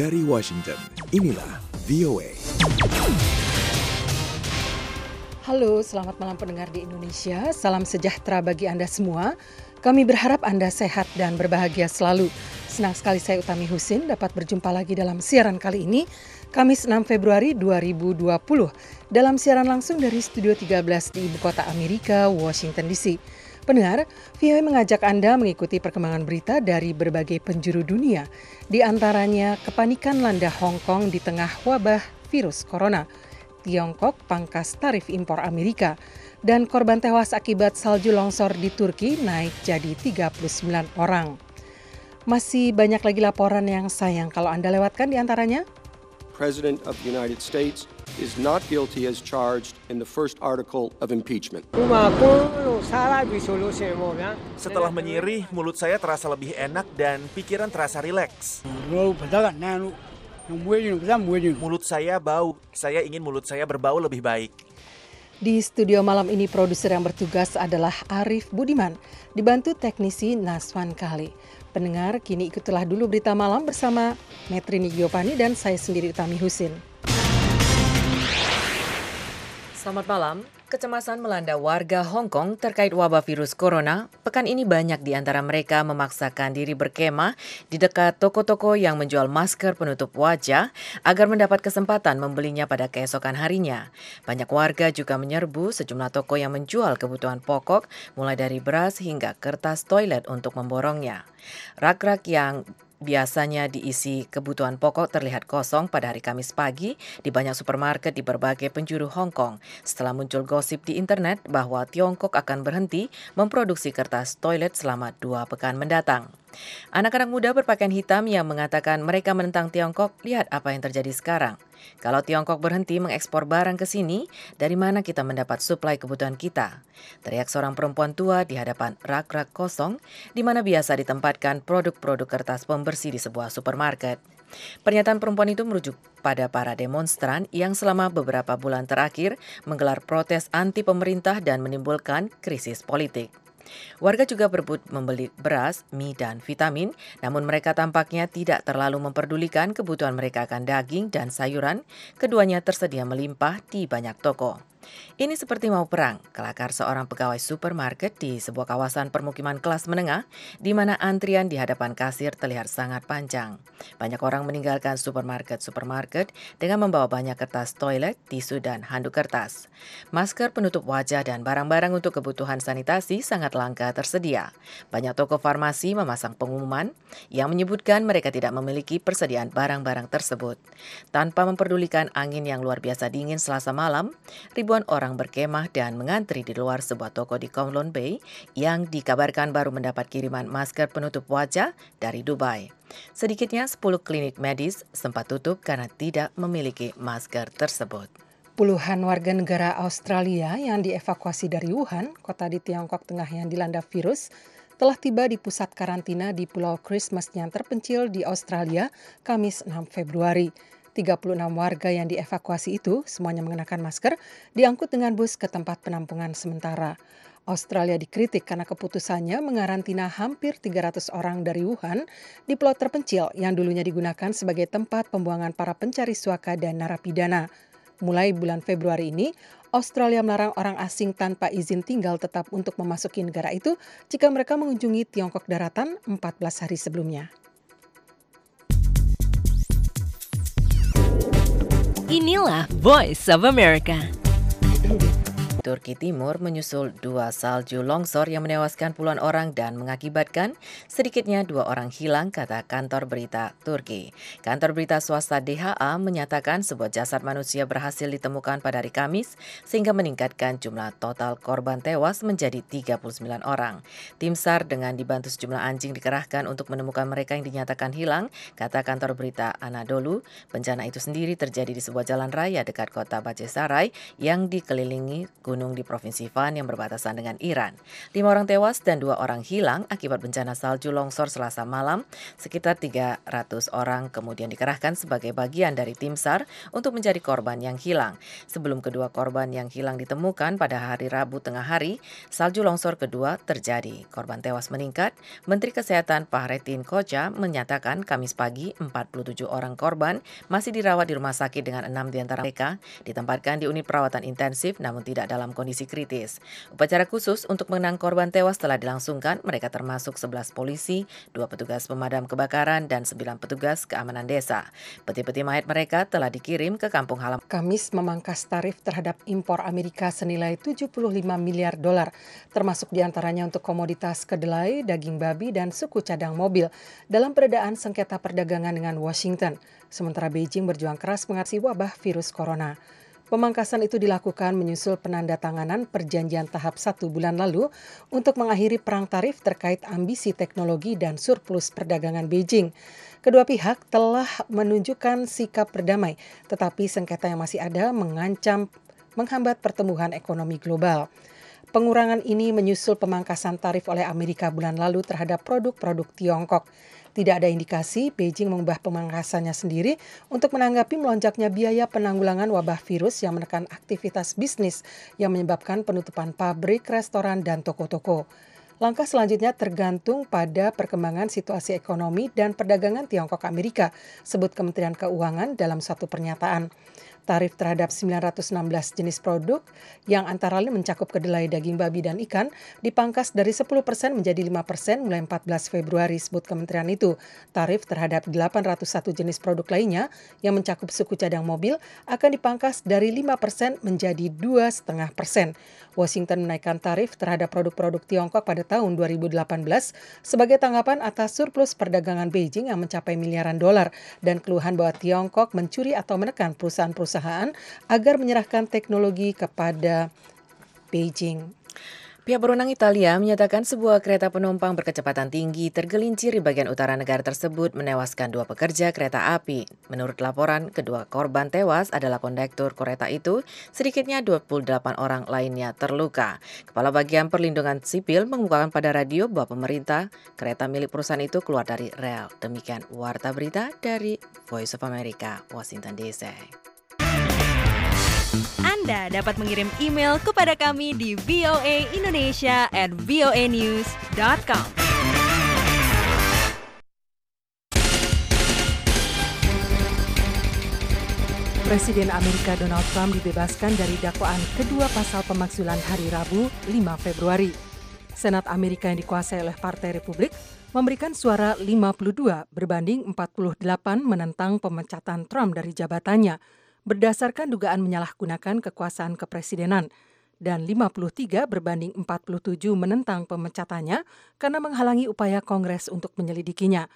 Dari Washington, inilah VOA. Halo, selamat malam pendengar di Indonesia. Salam sejahtera bagi Anda semua. Kami berharap Anda sehat dan berbahagia selalu. Senang sekali saya Utami Husin dapat berjumpa lagi dalam siaran kali ini, Kamis 6 Februari 2020, dalam siaran langsung dari Studio 13 di Ibu Kota Amerika, Washington DC. Pendengar, VOA mengajak Anda mengikuti perkembangan berita dari berbagai penjuru dunia, di antaranya kepanikan landa Hong Kong di tengah wabah virus corona, Tiongkok pangkas tarif impor Amerika, dan korban tewas akibat salju longsor di Turki naik jadi 39 orang. Masih banyak lagi laporan yang sayang kalau Anda lewatkan di antaranya. President of the United States is not guilty as charged in the first article of impeachment. Setelah menyirih, mulut saya terasa lebih enak dan pikiran terasa rileks. Mulut saya bau. Saya ingin mulut saya berbau lebih baik. Di studio malam ini produser yang bertugas adalah Arif Budiman, dibantu teknisi Naswan Kali. Pendengar, kini ikutilah dulu berita malam bersama Metrini Giovanni dan saya sendiri Utami Husin. Selamat malam. Kecemasan melanda warga Hong Kong terkait wabah virus corona. Pekan ini banyak di antara mereka memaksakan diri berkemah di dekat toko-toko yang menjual masker penutup wajah agar mendapat kesempatan membelinya pada keesokan harinya. Banyak warga juga menyerbu sejumlah toko yang menjual kebutuhan pokok mulai dari beras hingga kertas toilet untuk memborongnya. Rak-rak yang biasanya diisi kebutuhan pokok terlihat kosong pada hari Kamis pagi di banyak supermarket di berbagai penjuru Hong Kong setelah muncul gosip di internet bahwa Tiongkok akan berhenti memproduksi kertas toilet selama dua pekan mendatang. Anak-anak muda berpakaian hitam yang mengatakan mereka menentang Tiongkok, lihat apa yang terjadi sekarang. Kalau Tiongkok berhenti mengekspor barang ke sini, dari mana kita mendapat suplai kebutuhan kita? Teriak seorang perempuan tua di hadapan rak-rak kosong, di mana biasa ditempatkan produk-produk kertas pembersih di sebuah supermarket. Pernyataan perempuan itu merujuk pada para demonstran yang selama beberapa bulan terakhir menggelar protes anti pemerintah dan menimbulkan krisis politik. Warga juga berebut membeli beras, mie, dan vitamin, namun mereka tampaknya tidak terlalu memperdulikan kebutuhan mereka akan daging dan sayuran. Keduanya tersedia melimpah di banyak toko. Ini seperti mau perang, kelakar seorang pegawai supermarket di sebuah kawasan permukiman kelas menengah, di mana antrian di hadapan kasir terlihat sangat panjang. Banyak orang meninggalkan supermarket-supermarket dengan membawa banyak kertas toilet, tisu, dan handuk kertas. Masker penutup wajah dan barang-barang untuk kebutuhan sanitasi sangat langka tersedia. Banyak toko farmasi memasang pengumuman yang menyebutkan mereka tidak memiliki persediaan barang-barang tersebut. Tanpa memperdulikan angin yang luar biasa dingin selasa malam, ribuan orang berkemah dan mengantri di luar sebuah toko di Kowloon Bay yang dikabarkan baru mendapat kiriman masker penutup wajah dari Dubai. Sedikitnya 10 klinik medis sempat tutup karena tidak memiliki masker tersebut. Puluhan warga negara Australia yang dievakuasi dari Wuhan, kota di Tiongkok Tengah yang dilanda virus, telah tiba di pusat karantina di Pulau Christmas yang terpencil di Australia, Kamis 6 Februari. 36 warga yang dievakuasi itu, semuanya mengenakan masker, diangkut dengan bus ke tempat penampungan sementara. Australia dikritik karena keputusannya mengarantina hampir 300 orang dari Wuhan di pulau terpencil yang dulunya digunakan sebagai tempat pembuangan para pencari suaka dan narapidana. Mulai bulan Februari ini, Australia melarang orang asing tanpa izin tinggal tetap untuk memasuki negara itu jika mereka mengunjungi Tiongkok daratan 14 hari sebelumnya. Inilah Voice of America. Turki Timur menyusul dua salju longsor yang menewaskan puluhan orang dan mengakibatkan sedikitnya dua orang hilang, kata kantor berita Turki. Kantor berita swasta DHA menyatakan sebuah jasad manusia berhasil ditemukan pada hari Kamis sehingga meningkatkan jumlah total korban tewas menjadi 39 orang. Tim SAR dengan dibantu sejumlah anjing dikerahkan untuk menemukan mereka yang dinyatakan hilang, kata kantor berita Anadolu. Bencana itu sendiri terjadi di sebuah jalan raya dekat kota Sarai yang dikelilingi gunung di Provinsi Van yang berbatasan dengan Iran. Lima orang tewas dan dua orang hilang akibat bencana salju longsor selasa malam. Sekitar 300 orang kemudian dikerahkan sebagai bagian dari tim SAR untuk mencari korban yang hilang. Sebelum kedua korban yang hilang ditemukan pada hari Rabu tengah hari, salju longsor kedua terjadi. Korban tewas meningkat. Menteri Kesehatan Fahrettin Koja menyatakan Kamis pagi 47 orang korban masih dirawat di rumah sakit dengan enam di antara mereka ditempatkan di unit perawatan intensif namun tidak dalam kondisi kritis. Upacara khusus untuk mengenang korban tewas telah dilangsungkan. Mereka termasuk 11 polisi, dua petugas pemadam kebakaran, dan 9 petugas keamanan desa. Peti-peti mayat mereka telah dikirim ke kampung halaman. Kamis memangkas tarif terhadap impor Amerika senilai 75 miliar dolar, termasuk di antaranya untuk komoditas kedelai, daging babi, dan suku cadang mobil dalam peredaan sengketa perdagangan dengan Washington. Sementara Beijing berjuang keras mengatasi wabah virus corona. Pemangkasan itu dilakukan menyusul penandatanganan perjanjian tahap satu bulan lalu untuk mengakhiri perang tarif terkait ambisi teknologi dan surplus perdagangan Beijing. Kedua pihak telah menunjukkan sikap berdamai, tetapi sengketa yang masih ada mengancam menghambat pertumbuhan ekonomi global. Pengurangan ini menyusul pemangkasan tarif oleh Amerika bulan lalu terhadap produk-produk Tiongkok. Tidak ada indikasi Beijing mengubah pemangkasannya sendiri untuk menanggapi melonjaknya biaya penanggulangan wabah virus yang menekan aktivitas bisnis yang menyebabkan penutupan pabrik, restoran, dan toko-toko. Langkah selanjutnya tergantung pada perkembangan situasi ekonomi dan perdagangan Tiongkok Amerika, sebut Kementerian Keuangan dalam satu pernyataan. Tarif terhadap 916 jenis produk yang antara lain mencakup kedelai, daging babi, dan ikan dipangkas dari 10 persen menjadi 5 persen mulai 14 Februari, sebut kementerian itu. Tarif terhadap 801 jenis produk lainnya yang mencakup suku cadang mobil akan dipangkas dari 5 persen menjadi 2,5 persen. Washington menaikkan tarif terhadap produk-produk Tiongkok pada tahun 2018 sebagai tanggapan atas surplus perdagangan Beijing yang mencapai miliaran dolar dan keluhan bahwa Tiongkok mencuri atau menekan perusahaan-perusahaan perusahaan agar menyerahkan teknologi kepada Beijing. Pihak berwenang Italia menyatakan sebuah kereta penumpang berkecepatan tinggi tergelincir di bagian utara negara tersebut menewaskan dua pekerja kereta api. Menurut laporan, kedua korban tewas adalah kondektur kereta itu, sedikitnya 28 orang lainnya terluka. Kepala Bagian Perlindungan Sipil mengukakan pada radio bahwa pemerintah kereta milik perusahaan itu keluar dari rel. Demikian Warta Berita dari Voice of America, Washington DC. Anda dapat mengirim email kepada kami di voaindonesia at voanews.com. Presiden Amerika Donald Trump dibebaskan dari dakwaan kedua pasal pemakzulan hari Rabu 5 Februari. Senat Amerika yang dikuasai oleh Partai Republik memberikan suara 52 berbanding 48 menentang pemecatan Trump dari jabatannya berdasarkan dugaan menyalahgunakan kekuasaan kepresidenan dan 53 berbanding 47 menentang pemecatannya karena menghalangi upaya Kongres untuk menyelidikinya.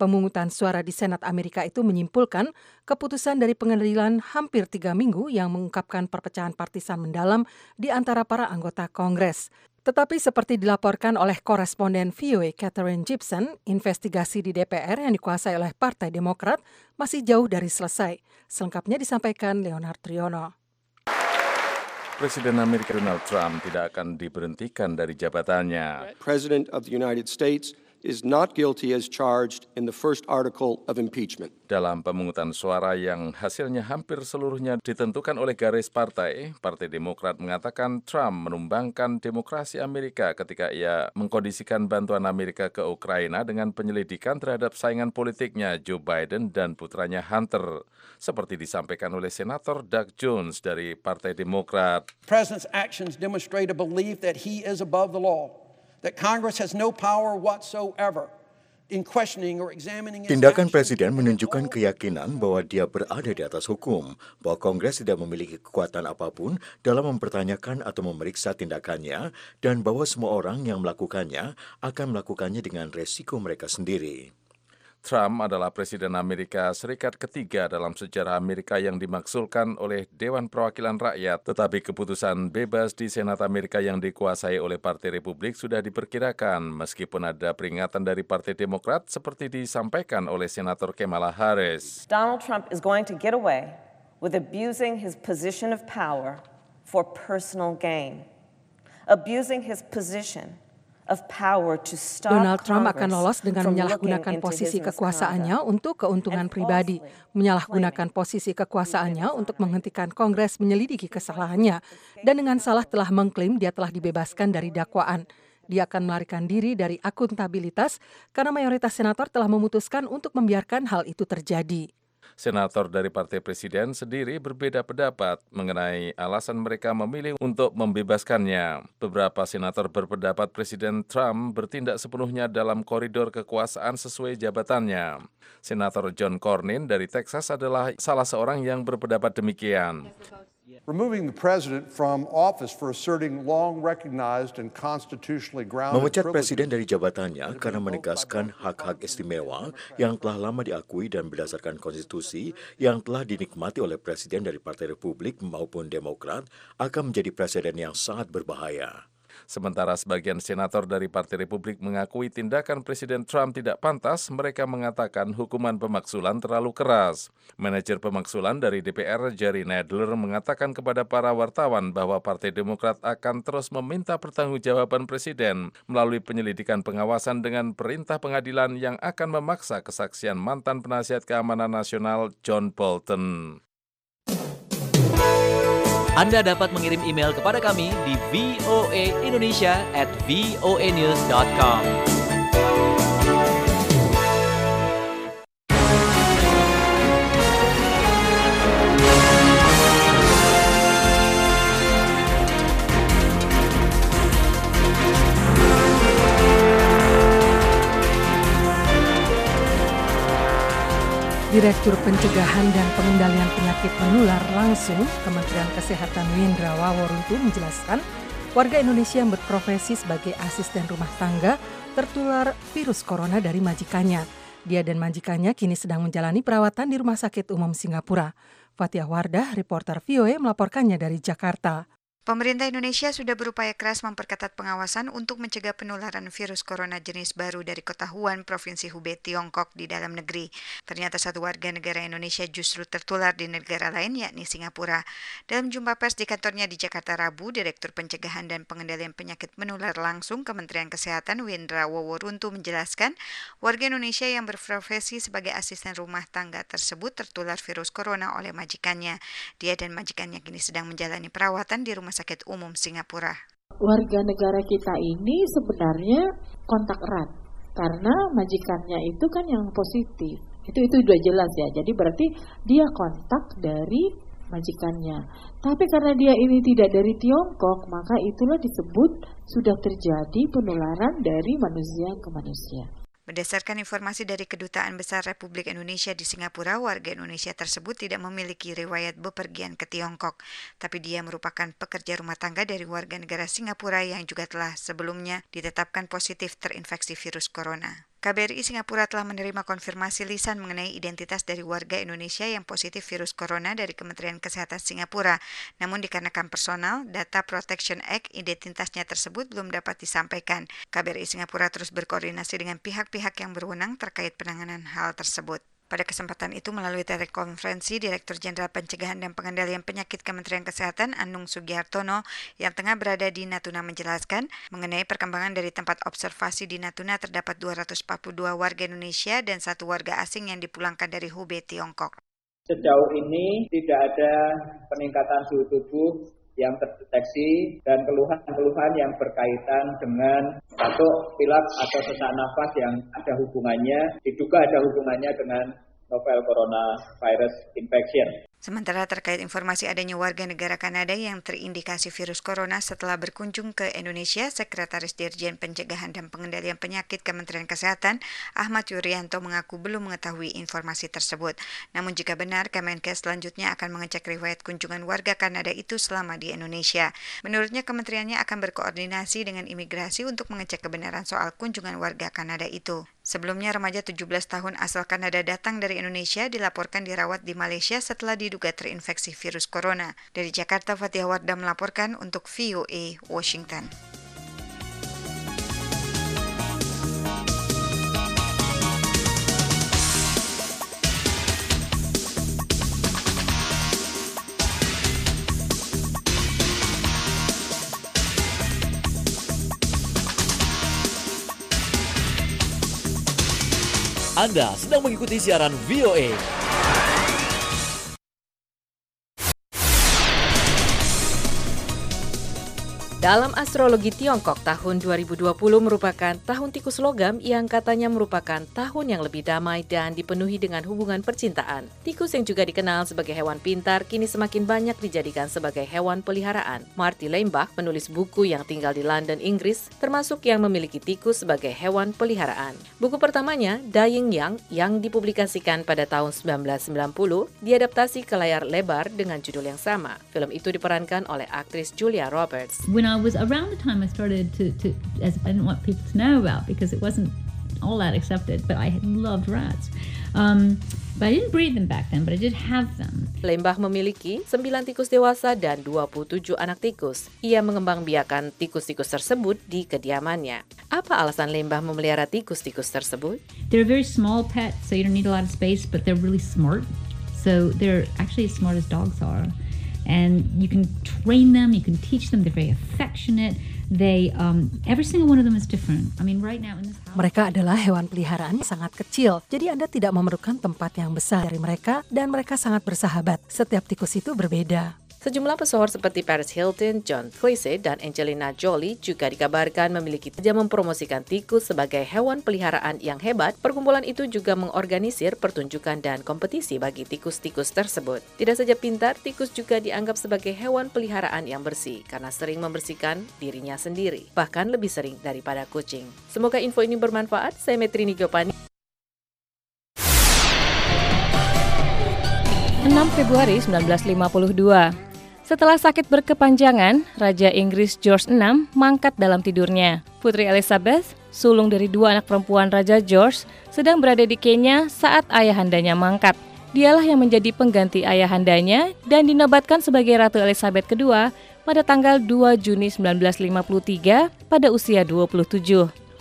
Pemungutan suara di Senat Amerika itu menyimpulkan keputusan dari pengadilan hampir tiga minggu yang mengungkapkan perpecahan partisan mendalam di antara para anggota Kongres. Tetapi seperti dilaporkan oleh koresponden VOA Catherine Gibson, investigasi di DPR yang dikuasai oleh Partai Demokrat masih jauh dari selesai. Selengkapnya disampaikan Leonard Triono. Presiden Amerika Donald Trump tidak akan diberhentikan dari jabatannya. President of the United States is not guilty as charged in the first article of impeachment. Dalam pemungutan suara yang hasilnya hampir seluruhnya ditentukan oleh garis partai, Partai Demokrat mengatakan Trump menumbangkan demokrasi Amerika ketika ia mengkondisikan bantuan Amerika ke Ukraina dengan penyelidikan terhadap saingan politiknya Joe Biden dan putranya Hunter, seperti disampaikan oleh Senator Doug Jones dari Partai Demokrat. President's actions demonstrate a belief that he is above the law that Congress has no power whatsoever Tindakan Presiden menunjukkan keyakinan bahwa dia berada di atas hukum, bahwa Kongres tidak memiliki kekuatan apa pun dalam mempertanyakan atau memeriksa tindakannya, dan bahwa semua orang yang melakukannya akan melakukannya dengan resiko mereka sendiri. Trump adalah Presiden Amerika Serikat ketiga dalam sejarah Amerika yang dimaksulkan oleh Dewan Perwakilan Rakyat, tetapi keputusan bebas di Senat Amerika yang dikuasai oleh Partai Republik sudah diperkirakan meskipun ada peringatan dari Partai Demokrat seperti disampaikan oleh Senator Kamala Harris. Donald Trump is going to get away with abusing his position of power for personal gain, abusing his position Donald Trump akan lolos dengan menyalahgunakan posisi kekuasaannya untuk keuntungan pribadi, menyalahgunakan posisi kekuasaannya untuk menghentikan Kongres menyelidiki kesalahannya, dan dengan salah telah mengklaim dia telah dibebaskan dari dakwaan. Dia akan melarikan diri dari akuntabilitas karena mayoritas senator telah memutuskan untuk membiarkan hal itu terjadi. Senator dari Partai Presiden sendiri berbeda pendapat mengenai alasan mereka memilih untuk membebaskannya. Beberapa senator berpendapat Presiden Trump bertindak sepenuhnya dalam koridor kekuasaan sesuai jabatannya. Senator John Cornyn dari Texas adalah salah seorang yang berpendapat demikian. Removing the president from office for asserting long recognized and constitutionally grounded Memecat presiden dari jabatannya karena menegaskan hak-hak istimewa yang telah lama diakui dan berdasarkan konstitusi yang telah dinikmati oleh presiden dari Partai Republik maupun Demokrat akan menjadi presiden yang sangat berbahaya. Sementara sebagian senator dari Partai Republik mengakui tindakan Presiden Trump tidak pantas, mereka mengatakan hukuman pemaksulan terlalu keras. Manajer pemaksulan dari DPR, Jerry Nadler, mengatakan kepada para wartawan bahwa Partai Demokrat akan terus meminta pertanggungjawaban Presiden melalui penyelidikan pengawasan dengan perintah pengadilan yang akan memaksa kesaksian mantan penasihat keamanan nasional John Bolton. Anda dapat mengirim email kepada kami di voaindonesia at voanews.com. Direktur Pencegahan dan Pengendalian Penyakit Menular langsung Kementerian Kesehatan Windra Waworuntu menjelaskan warga Indonesia yang berprofesi sebagai asisten rumah tangga tertular virus corona dari majikannya. Dia dan majikannya kini sedang menjalani perawatan di Rumah Sakit Umum Singapura. Fatia Wardah, reporter VOA melaporkannya dari Jakarta. Pemerintah Indonesia sudah berupaya keras memperketat pengawasan untuk mencegah penularan virus corona jenis baru dari kota Wuhan, Provinsi Hubei, Tiongkok di dalam negeri. Ternyata satu warga negara Indonesia justru tertular di negara lain yakni Singapura. Dalam jumpa pers di kantornya di Jakarta Rabu, Direktur Pencegahan dan Pengendalian Penyakit Menular langsung Kementerian Kesehatan Windra Woworuntu menjelaskan, warga Indonesia yang berprofesi sebagai asisten rumah tangga tersebut tertular virus corona oleh majikannya. Dia dan majikannya kini sedang menjalani perawatan di rumah Rumah Sakit Umum Singapura. Warga negara kita ini sebenarnya kontak erat karena majikannya itu kan yang positif. Itu itu sudah jelas ya. Jadi berarti dia kontak dari majikannya. Tapi karena dia ini tidak dari Tiongkok, maka itulah disebut sudah terjadi penularan dari manusia ke manusia. Berdasarkan informasi dari Kedutaan Besar Republik Indonesia di Singapura, warga Indonesia tersebut tidak memiliki riwayat bepergian ke Tiongkok, tapi dia merupakan pekerja rumah tangga dari warga negara Singapura yang juga telah sebelumnya ditetapkan positif terinfeksi virus corona. KBRI Singapura telah menerima konfirmasi lisan mengenai identitas dari warga Indonesia yang positif virus corona dari Kementerian Kesehatan Singapura. Namun dikarenakan personal, Data Protection Act identitasnya tersebut belum dapat disampaikan. KBRI Singapura terus berkoordinasi dengan pihak-pihak yang berwenang terkait penanganan hal tersebut. Pada kesempatan itu melalui telekonferensi Direktur Jenderal Pencegahan dan Pengendalian Penyakit Kementerian Kesehatan Anung Sugihartono yang tengah berada di Natuna menjelaskan mengenai perkembangan dari tempat observasi di Natuna terdapat 242 warga Indonesia dan satu warga asing yang dipulangkan dari Hubei, Tiongkok. Sejauh ini tidak ada peningkatan suhu tubuh yang terdeteksi dan keluhan-keluhan yang berkaitan dengan batuk, pilek atau sesak nafas yang ada hubungannya, diduga ada hubungannya dengan novel coronavirus infection. Sementara terkait informasi adanya warga negara Kanada yang terindikasi virus corona setelah berkunjung ke Indonesia, Sekretaris Dirjen Pencegahan dan Pengendalian Penyakit Kementerian Kesehatan Ahmad Yuryanto mengaku belum mengetahui informasi tersebut. Namun jika benar, Kemenkes selanjutnya akan mengecek riwayat kunjungan warga Kanada itu selama di Indonesia. Menurutnya kementeriannya akan berkoordinasi dengan imigrasi untuk mengecek kebenaran soal kunjungan warga Kanada itu. Sebelumnya remaja 17 tahun asal Kanada datang dari Indonesia dilaporkan dirawat di Malaysia setelah diduga terinfeksi virus corona. Dari Jakarta, Fatih Wardah melaporkan untuk VOA Washington. Anda sedang mengikuti siaran VOA. Dalam astrologi Tiongkok, tahun 2020 merupakan tahun tikus logam yang katanya merupakan tahun yang lebih damai dan dipenuhi dengan hubungan percintaan. Tikus yang juga dikenal sebagai hewan pintar kini semakin banyak dijadikan sebagai hewan peliharaan. Marty Leimbach, penulis buku yang tinggal di London, Inggris, termasuk yang memiliki tikus sebagai hewan peliharaan. Buku pertamanya, Dying Young, yang dipublikasikan pada tahun 1990, diadaptasi ke layar lebar dengan judul yang sama. Film itu diperankan oleh aktris Julia Roberts. when I was around the time I started to, to as I didn't want people to know about because it wasn't all that accepted, but I had loved rats. Um, but I didn't breed them back then, but I did have them. Lembah memiliki 9 tikus dewasa dan 27 anak tikus. Ia mengembangbiakan tikus-tikus tersebut di kediamannya. Apa alasan Lembah memelihara tikus-tikus tersebut? They're very small pets, so you don't need a lot of space, but they're really smart. So they're actually as smart as dogs are. And you can train them, you can teach them, they're very affectionate. They, um, every single one of them is different. I mean, right now in this house. Mereka adalah hewan peliharaan sangat kecil, jadi Anda tidak memerlukan tempat yang besar dari mereka dan mereka sangat bersahabat. Setiap tikus itu berbeda. Sejumlah pesohor seperti Paris Hilton, John Cleese, dan Angelina Jolie juga dikabarkan memiliki kerja mempromosikan tikus sebagai hewan peliharaan yang hebat. Perkumpulan itu juga mengorganisir pertunjukan dan kompetisi bagi tikus-tikus tersebut. Tidak saja pintar, tikus juga dianggap sebagai hewan peliharaan yang bersih karena sering membersihkan dirinya sendiri, bahkan lebih sering daripada kucing. Semoga info ini bermanfaat. Saya Metrini Gopani. 6 Februari 1952. Setelah sakit berkepanjangan, Raja Inggris George VI mangkat dalam tidurnya. Putri Elizabeth, sulung dari dua anak perempuan Raja George, sedang berada di Kenya saat ayahandanya mangkat. Dialah yang menjadi pengganti ayahandanya dan dinobatkan sebagai Ratu Elizabeth II pada tanggal 2 Juni 1953 pada usia 27.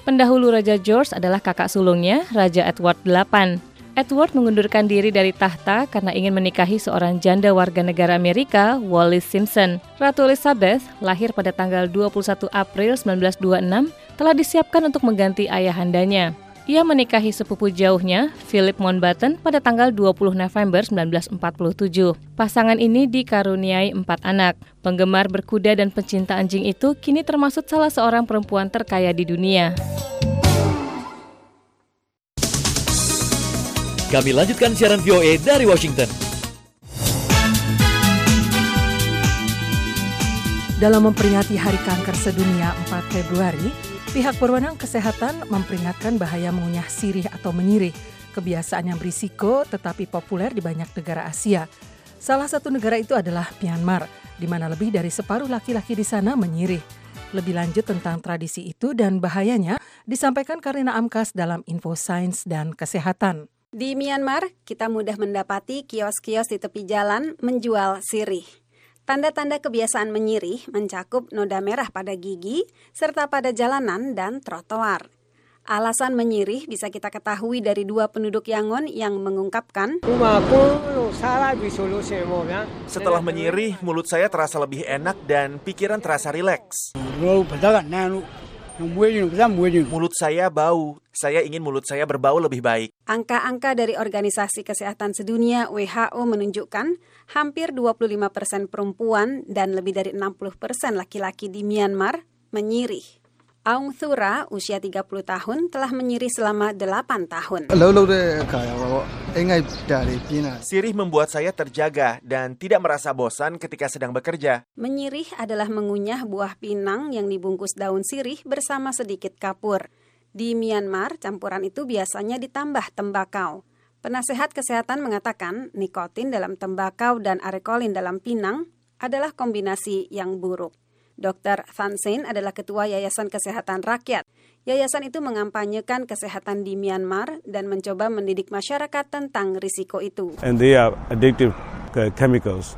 Pendahulu Raja George adalah kakak sulungnya, Raja Edward VIII. Edward mengundurkan diri dari tahta karena ingin menikahi seorang janda warga negara Amerika, Wallis Simpson. Ratu Elizabeth, lahir pada tanggal 21 April 1926, telah disiapkan untuk mengganti ayahandanya. Ia menikahi sepupu jauhnya, Philip Mountbatten, pada tanggal 20 November 1947. Pasangan ini dikaruniai empat anak. Penggemar berkuda dan pencinta anjing itu kini termasuk salah seorang perempuan terkaya di dunia. Kami lanjutkan siaran VOA dari Washington. Dalam memperingati Hari Kanker Sedunia 4 Februari, pihak berwenang kesehatan memperingatkan bahaya mengunyah sirih atau menyirih, kebiasaan yang berisiko tetapi populer di banyak negara Asia. Salah satu negara itu adalah Myanmar, di mana lebih dari separuh laki-laki di sana menyirih. Lebih lanjut tentang tradisi itu dan bahayanya disampaikan Karina Amkas dalam Info Sains dan Kesehatan. Di Myanmar, kita mudah mendapati kios-kios di tepi jalan menjual sirih. Tanda-tanda kebiasaan menyirih mencakup noda merah pada gigi, serta pada jalanan dan trotoar. Alasan menyirih bisa kita ketahui dari dua penduduk Yangon yang mengungkapkan, Setelah menyirih, mulut saya terasa lebih enak dan pikiran terasa rileks. Mulut saya bau. Saya ingin mulut saya berbau lebih baik. Angka-angka dari Organisasi Kesehatan Sedunia WHO menunjukkan hampir 25 persen perempuan dan lebih dari 60 persen laki-laki di Myanmar menyirih. Aung Thura, usia 30 tahun, telah menyirih selama 8 tahun. Sirih membuat saya terjaga dan tidak merasa bosan ketika sedang bekerja. Menyirih adalah mengunyah buah pinang yang dibungkus daun sirih bersama sedikit kapur. Di Myanmar, campuran itu biasanya ditambah tembakau. Penasehat kesehatan mengatakan nikotin dalam tembakau dan arekolin dalam pinang adalah kombinasi yang buruk. Dr. Sen adalah Ketua Yayasan Kesehatan Rakyat. Yayasan itu mengampanyekan kesehatan di Myanmar dan mencoba mendidik masyarakat tentang risiko itu. And they are addictive chemicals.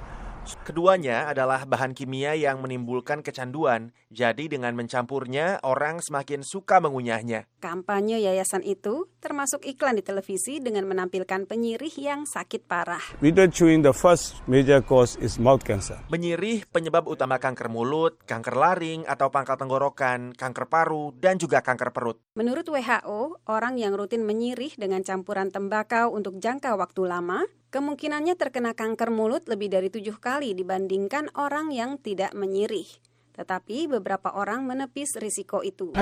Keduanya adalah bahan kimia yang menimbulkan kecanduan, jadi dengan mencampurnya orang semakin suka mengunyahnya. Kampanye yayasan itu termasuk iklan di televisi dengan menampilkan penyirih yang sakit parah. Video chewing the first major cause is mouth cancer. Menyirih penyebab utama kanker mulut, kanker laring atau pangkal tenggorokan, kanker paru, dan juga kanker perut. Menurut WHO, orang yang rutin menyirih dengan campuran tembakau untuk jangka waktu lama kemungkinannya terkena kanker mulut lebih dari tujuh kali dibandingkan orang yang tidak menyirih. Tetapi beberapa orang menepis risiko itu.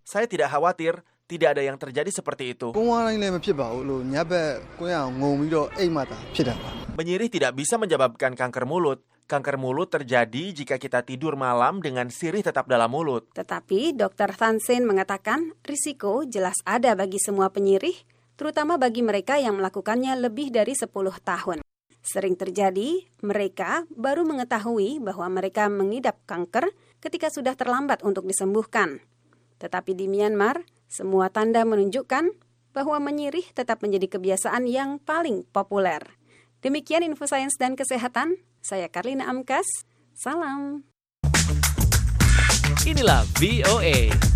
Saya tidak khawatir, tidak ada yang terjadi seperti itu. Menyirih tidak bisa menyebabkan kanker mulut. Kanker mulut terjadi jika kita tidur malam dengan sirih tetap dalam mulut. Tetapi Dr. Tansen mengatakan risiko jelas ada bagi semua penyirih, terutama bagi mereka yang melakukannya lebih dari 10 tahun. Sering terjadi, mereka baru mengetahui bahwa mereka mengidap kanker ketika sudah terlambat untuk disembuhkan. Tetapi di Myanmar, semua tanda menunjukkan bahwa menyirih tetap menjadi kebiasaan yang paling populer. Demikian info sains dan kesehatan. Saya Karlina Amkas. Salam. Inilah VOA.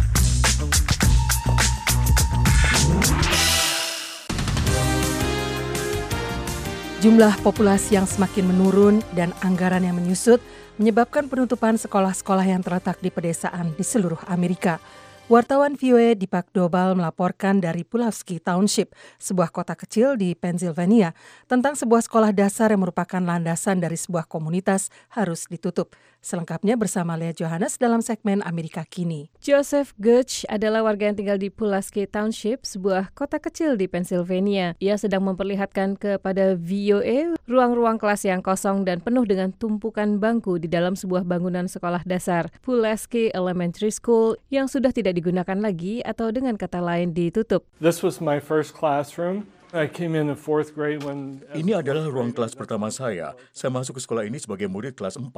Jumlah populasi yang semakin menurun dan anggaran yang menyusut menyebabkan penutupan sekolah-sekolah yang terletak di pedesaan di seluruh Amerika. Wartawan VOA Dipak Dobal melaporkan dari Pulaski Township, sebuah kota kecil di Pennsylvania, tentang sebuah sekolah dasar yang merupakan landasan dari sebuah komunitas harus ditutup. Selengkapnya bersama Lea Johannes dalam segmen Amerika Kini. Joseph Gutch adalah warga yang tinggal di Pulaski Township, sebuah kota kecil di Pennsylvania. Ia sedang memperlihatkan kepada VOA ruang-ruang kelas yang kosong dan penuh dengan tumpukan bangku di dalam sebuah bangunan sekolah dasar, Pulaski Elementary School, yang sudah tidak digunakan lagi atau dengan kata lain ditutup. This was my first classroom. I came in the fourth grade when... Ini adalah ruang kelas pertama saya. Saya masuk ke sekolah ini sebagai murid kelas 4.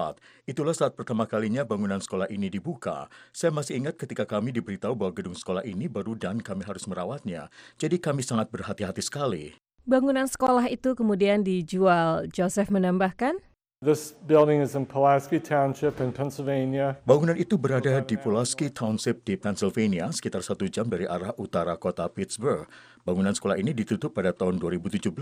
Itulah saat pertama kalinya bangunan sekolah ini dibuka. Saya masih ingat ketika kami diberitahu bahwa gedung sekolah ini baru dan kami harus merawatnya. Jadi kami sangat berhati-hati sekali. Bangunan sekolah itu kemudian dijual. Joseph menambahkan, This building is in Pulaski Township in Pennsylvania. Bangunan itu berada di Pulaski Township di Pennsylvania, sekitar satu jam dari arah utara kota Pittsburgh. Bangunan sekolah ini ditutup pada tahun 2017.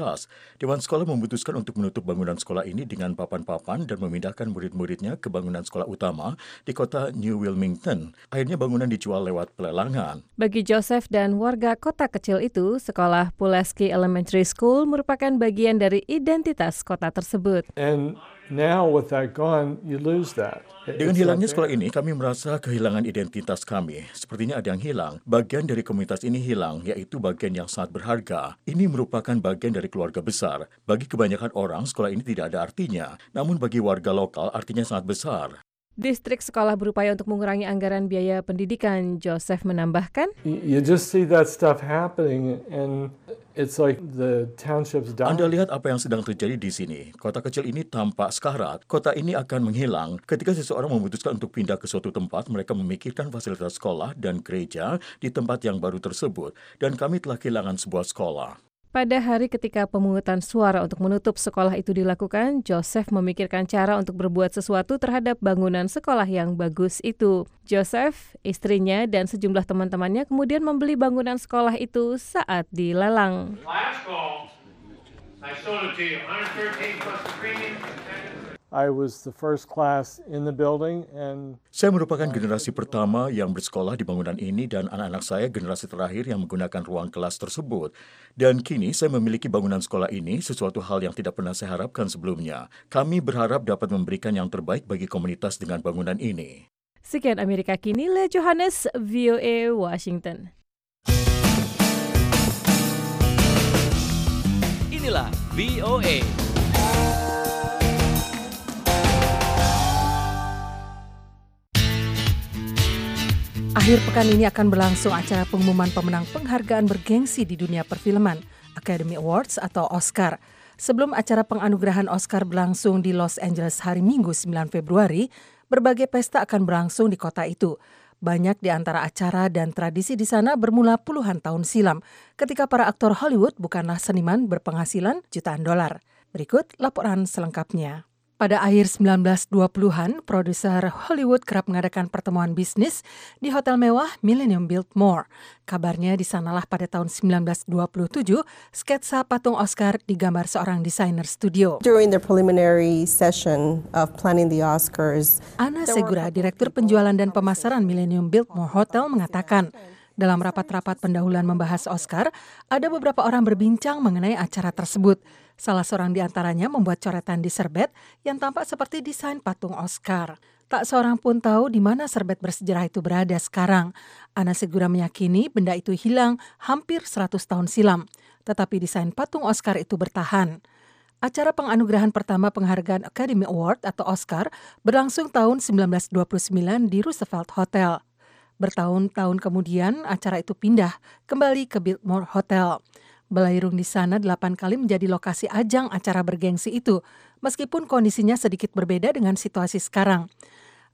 Dewan sekolah memutuskan untuk menutup bangunan sekolah ini dengan papan-papan dan memindahkan murid-muridnya ke bangunan sekolah utama di kota New Wilmington. Akhirnya bangunan dijual lewat pelelangan. Bagi Joseph dan warga kota kecil itu, sekolah Pulaski Elementary School merupakan bagian dari identitas kota tersebut. And now with that gone, you lose that. Dengan hilangnya sekolah ini, kami merasa kehilangan identitas kami. Sepertinya ada yang hilang. Bagian dari komunitas ini hilang, yaitu bagian yang sangat berharga. Ini merupakan bagian dari keluarga besar. Bagi kebanyakan orang, sekolah ini tidak ada artinya. Namun bagi warga lokal, artinya sangat besar. Distrik sekolah berupaya untuk mengurangi anggaran biaya pendidikan. Joseph menambahkan, You just see that stuff happening and it's like the townships die. Anda lihat apa yang sedang terjadi di sini. Kota kecil ini tampak sekarat. Kota ini akan menghilang ketika seseorang memutuskan untuk pindah ke suatu tempat. Mereka memikirkan fasilitas sekolah dan gereja di tempat yang baru tersebut. Dan kami telah kehilangan sebuah sekolah. Pada hari ketika pemungutan suara untuk menutup sekolah itu dilakukan, Joseph memikirkan cara untuk berbuat sesuatu terhadap bangunan sekolah yang bagus itu. Joseph, istrinya, dan sejumlah teman-temannya kemudian membeli bangunan sekolah itu saat dilelang. Last call, I sold it to you, 113 plus the premium. I was the first class in the building and Saya merupakan generasi pertama yang bersekolah di bangunan ini dan anak-anak saya generasi terakhir yang menggunakan ruang kelas tersebut. Dan kini saya memiliki bangunan sekolah ini, sesuatu hal yang tidak pernah saya harapkan sebelumnya. Kami berharap dapat memberikan yang terbaik bagi komunitas dengan bangunan ini. Sekian Amerika Kini, Lea Johannes, VOA Washington. Inilah VOA. Akhir pekan ini akan berlangsung acara pengumuman pemenang penghargaan bergengsi di dunia perfilman, Academy Awards atau Oscar. Sebelum acara penganugerahan Oscar berlangsung di Los Angeles hari Minggu 9 Februari, berbagai pesta akan berlangsung di kota itu. Banyak di antara acara dan tradisi di sana bermula puluhan tahun silam, ketika para aktor Hollywood bukanlah seniman berpenghasilan jutaan dolar. Berikut laporan selengkapnya. Pada akhir 1920-an, produser Hollywood kerap mengadakan pertemuan bisnis di hotel mewah Millennium Biltmore. Kabarnya di sanalah pada tahun 1927, sketsa patung Oscar digambar seorang desainer studio. During the preliminary session of planning the Oscars, Ana Segura, Direktur Penjualan dan Pemasaran Millennium Biltmore Hotel mengatakan, dalam rapat-rapat pendahuluan membahas Oscar, ada beberapa orang berbincang mengenai acara tersebut. Salah seorang di antaranya membuat coretan di serbet yang tampak seperti desain patung Oscar. Tak seorang pun tahu di mana serbet bersejarah itu berada sekarang. Ana Segura meyakini benda itu hilang hampir 100 tahun silam. Tetapi desain patung Oscar itu bertahan. Acara penganugerahan pertama penghargaan Academy Award atau Oscar berlangsung tahun 1929 di Roosevelt Hotel. Bertahun-tahun kemudian, acara itu pindah kembali ke Biltmore Hotel. Belairung di sana delapan kali menjadi lokasi ajang acara bergengsi itu, meskipun kondisinya sedikit berbeda dengan situasi sekarang.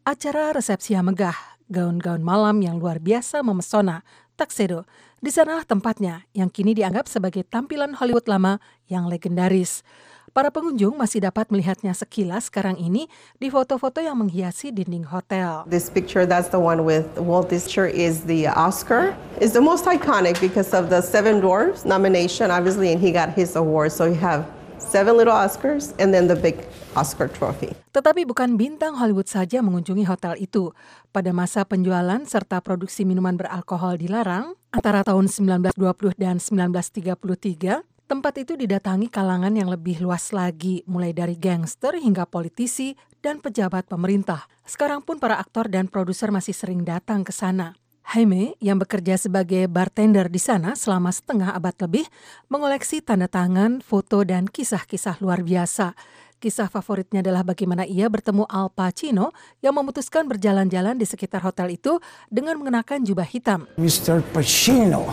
Acara resepsi yang megah, gaun-gaun malam yang luar biasa memesona, tuxedo, di sanalah tempatnya yang kini dianggap sebagai tampilan Hollywood lama yang legendaris. Para pengunjung masih dapat melihatnya sekilas sekarang ini di foto-foto yang menghiasi dinding hotel. This picture, that's the one with Walt Disney, is the Oscar. It's the most iconic because of the Seven Dwarfs nomination, obviously, and he got his award. So you have seven little Oscars and then the big Oscar trophy. Tetapi bukan bintang Hollywood saja mengunjungi hotel itu. Pada masa penjualan serta produksi minuman beralkohol dilarang, antara tahun 1920 dan 1933, Tempat itu didatangi kalangan yang lebih luas lagi, mulai dari gangster hingga politisi dan pejabat pemerintah. Sekarang pun para aktor dan produser masih sering datang ke sana. Jaime, yang bekerja sebagai bartender di sana selama setengah abad lebih, mengoleksi tanda tangan, foto, dan kisah-kisah luar biasa. Kisah favoritnya adalah bagaimana ia bertemu Al Pacino yang memutuskan berjalan-jalan di sekitar hotel itu dengan mengenakan jubah hitam. Mr. Pacino,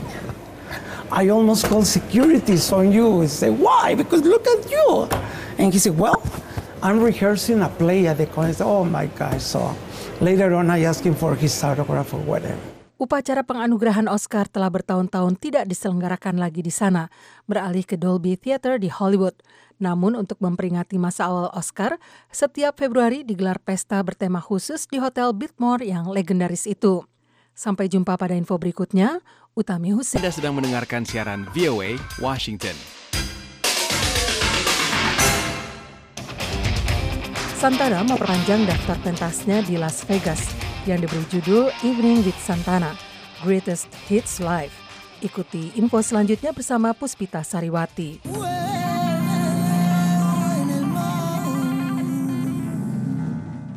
I almost called securities on you. I said, why? Because look at you. And he said, well, I'm rehearsing a play at the college. Oh my gosh. So later on, I asked him for his autograph or whatever. Upacara penganugerahan Oscar telah bertahun-tahun tidak diselenggarakan lagi di sana, beralih ke Dolby Theater di Hollywood. Namun untuk memperingati masa awal Oscar, setiap Februari digelar pesta bertema khusus di Hotel Biltmore yang legendaris itu. Sampai jumpa pada info berikutnya. Utami Husin. Anda sedang mendengarkan siaran VOA Washington. Santana memperpanjang daftar pentasnya di Las Vegas yang diberi judul Evening with Santana, Greatest Hits Live. Ikuti info selanjutnya bersama Puspita Sariwati.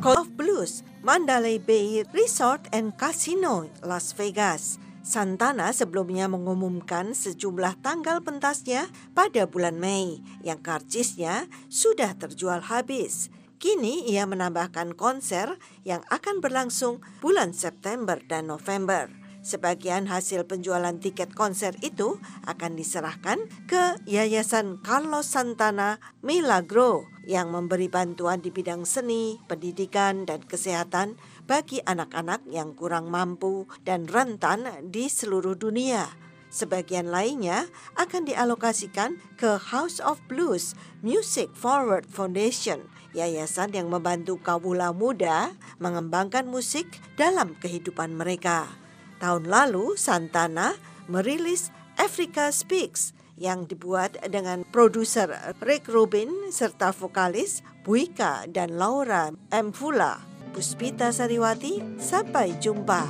Call of Blues, Mandalay Bay Resort and Casino, Las Vegas. Santana sebelumnya mengumumkan sejumlah tanggal pentasnya pada bulan Mei yang karcisnya sudah terjual habis. Kini ia menambahkan konser yang akan berlangsung bulan September dan November. Sebagian hasil penjualan tiket konser itu akan diserahkan ke Yayasan Carlos Santana Milagro yang memberi bantuan di bidang seni, pendidikan, dan kesehatan bagi anak-anak yang kurang mampu dan rentan di seluruh dunia. Sebagian lainnya akan dialokasikan ke House of Blues Music Forward Foundation, yayasan yang membantu kawula muda mengembangkan musik dalam kehidupan mereka. Tahun lalu, Santana merilis Africa Speaks yang dibuat dengan produser Rick Rubin serta vokalis Buika dan Laura Mfula. Puspita Sariwati, sampai jumpa.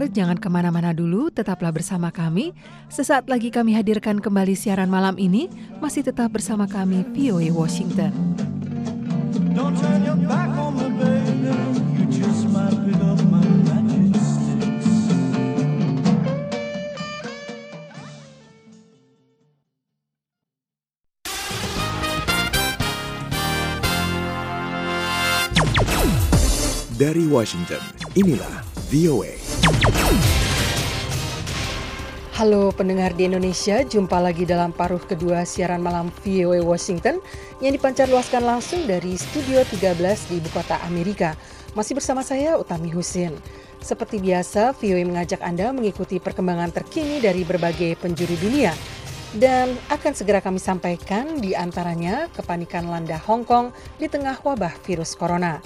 pendengar, jangan ke mana-mana dulu, tetaplah bersama kami. Sesaat lagi kami hadirkan kembali siaran malam ini, masih tetap bersama kami, POE Washington. Dari Washington, inilah VOA. Halo pendengar di Indonesia, jumpa lagi dalam paruh kedua siaran malam VOA Washington yang dipancar luaskan langsung dari Studio 13 di Ibu Kota Amerika. Masih bersama saya Utami Husin. Seperti biasa, VOA mengajak Anda mengikuti perkembangan terkini dari berbagai penjuru dunia. Dan akan segera kami sampaikan di antaranya kepanikan landa Hong Kong di tengah wabah virus corona.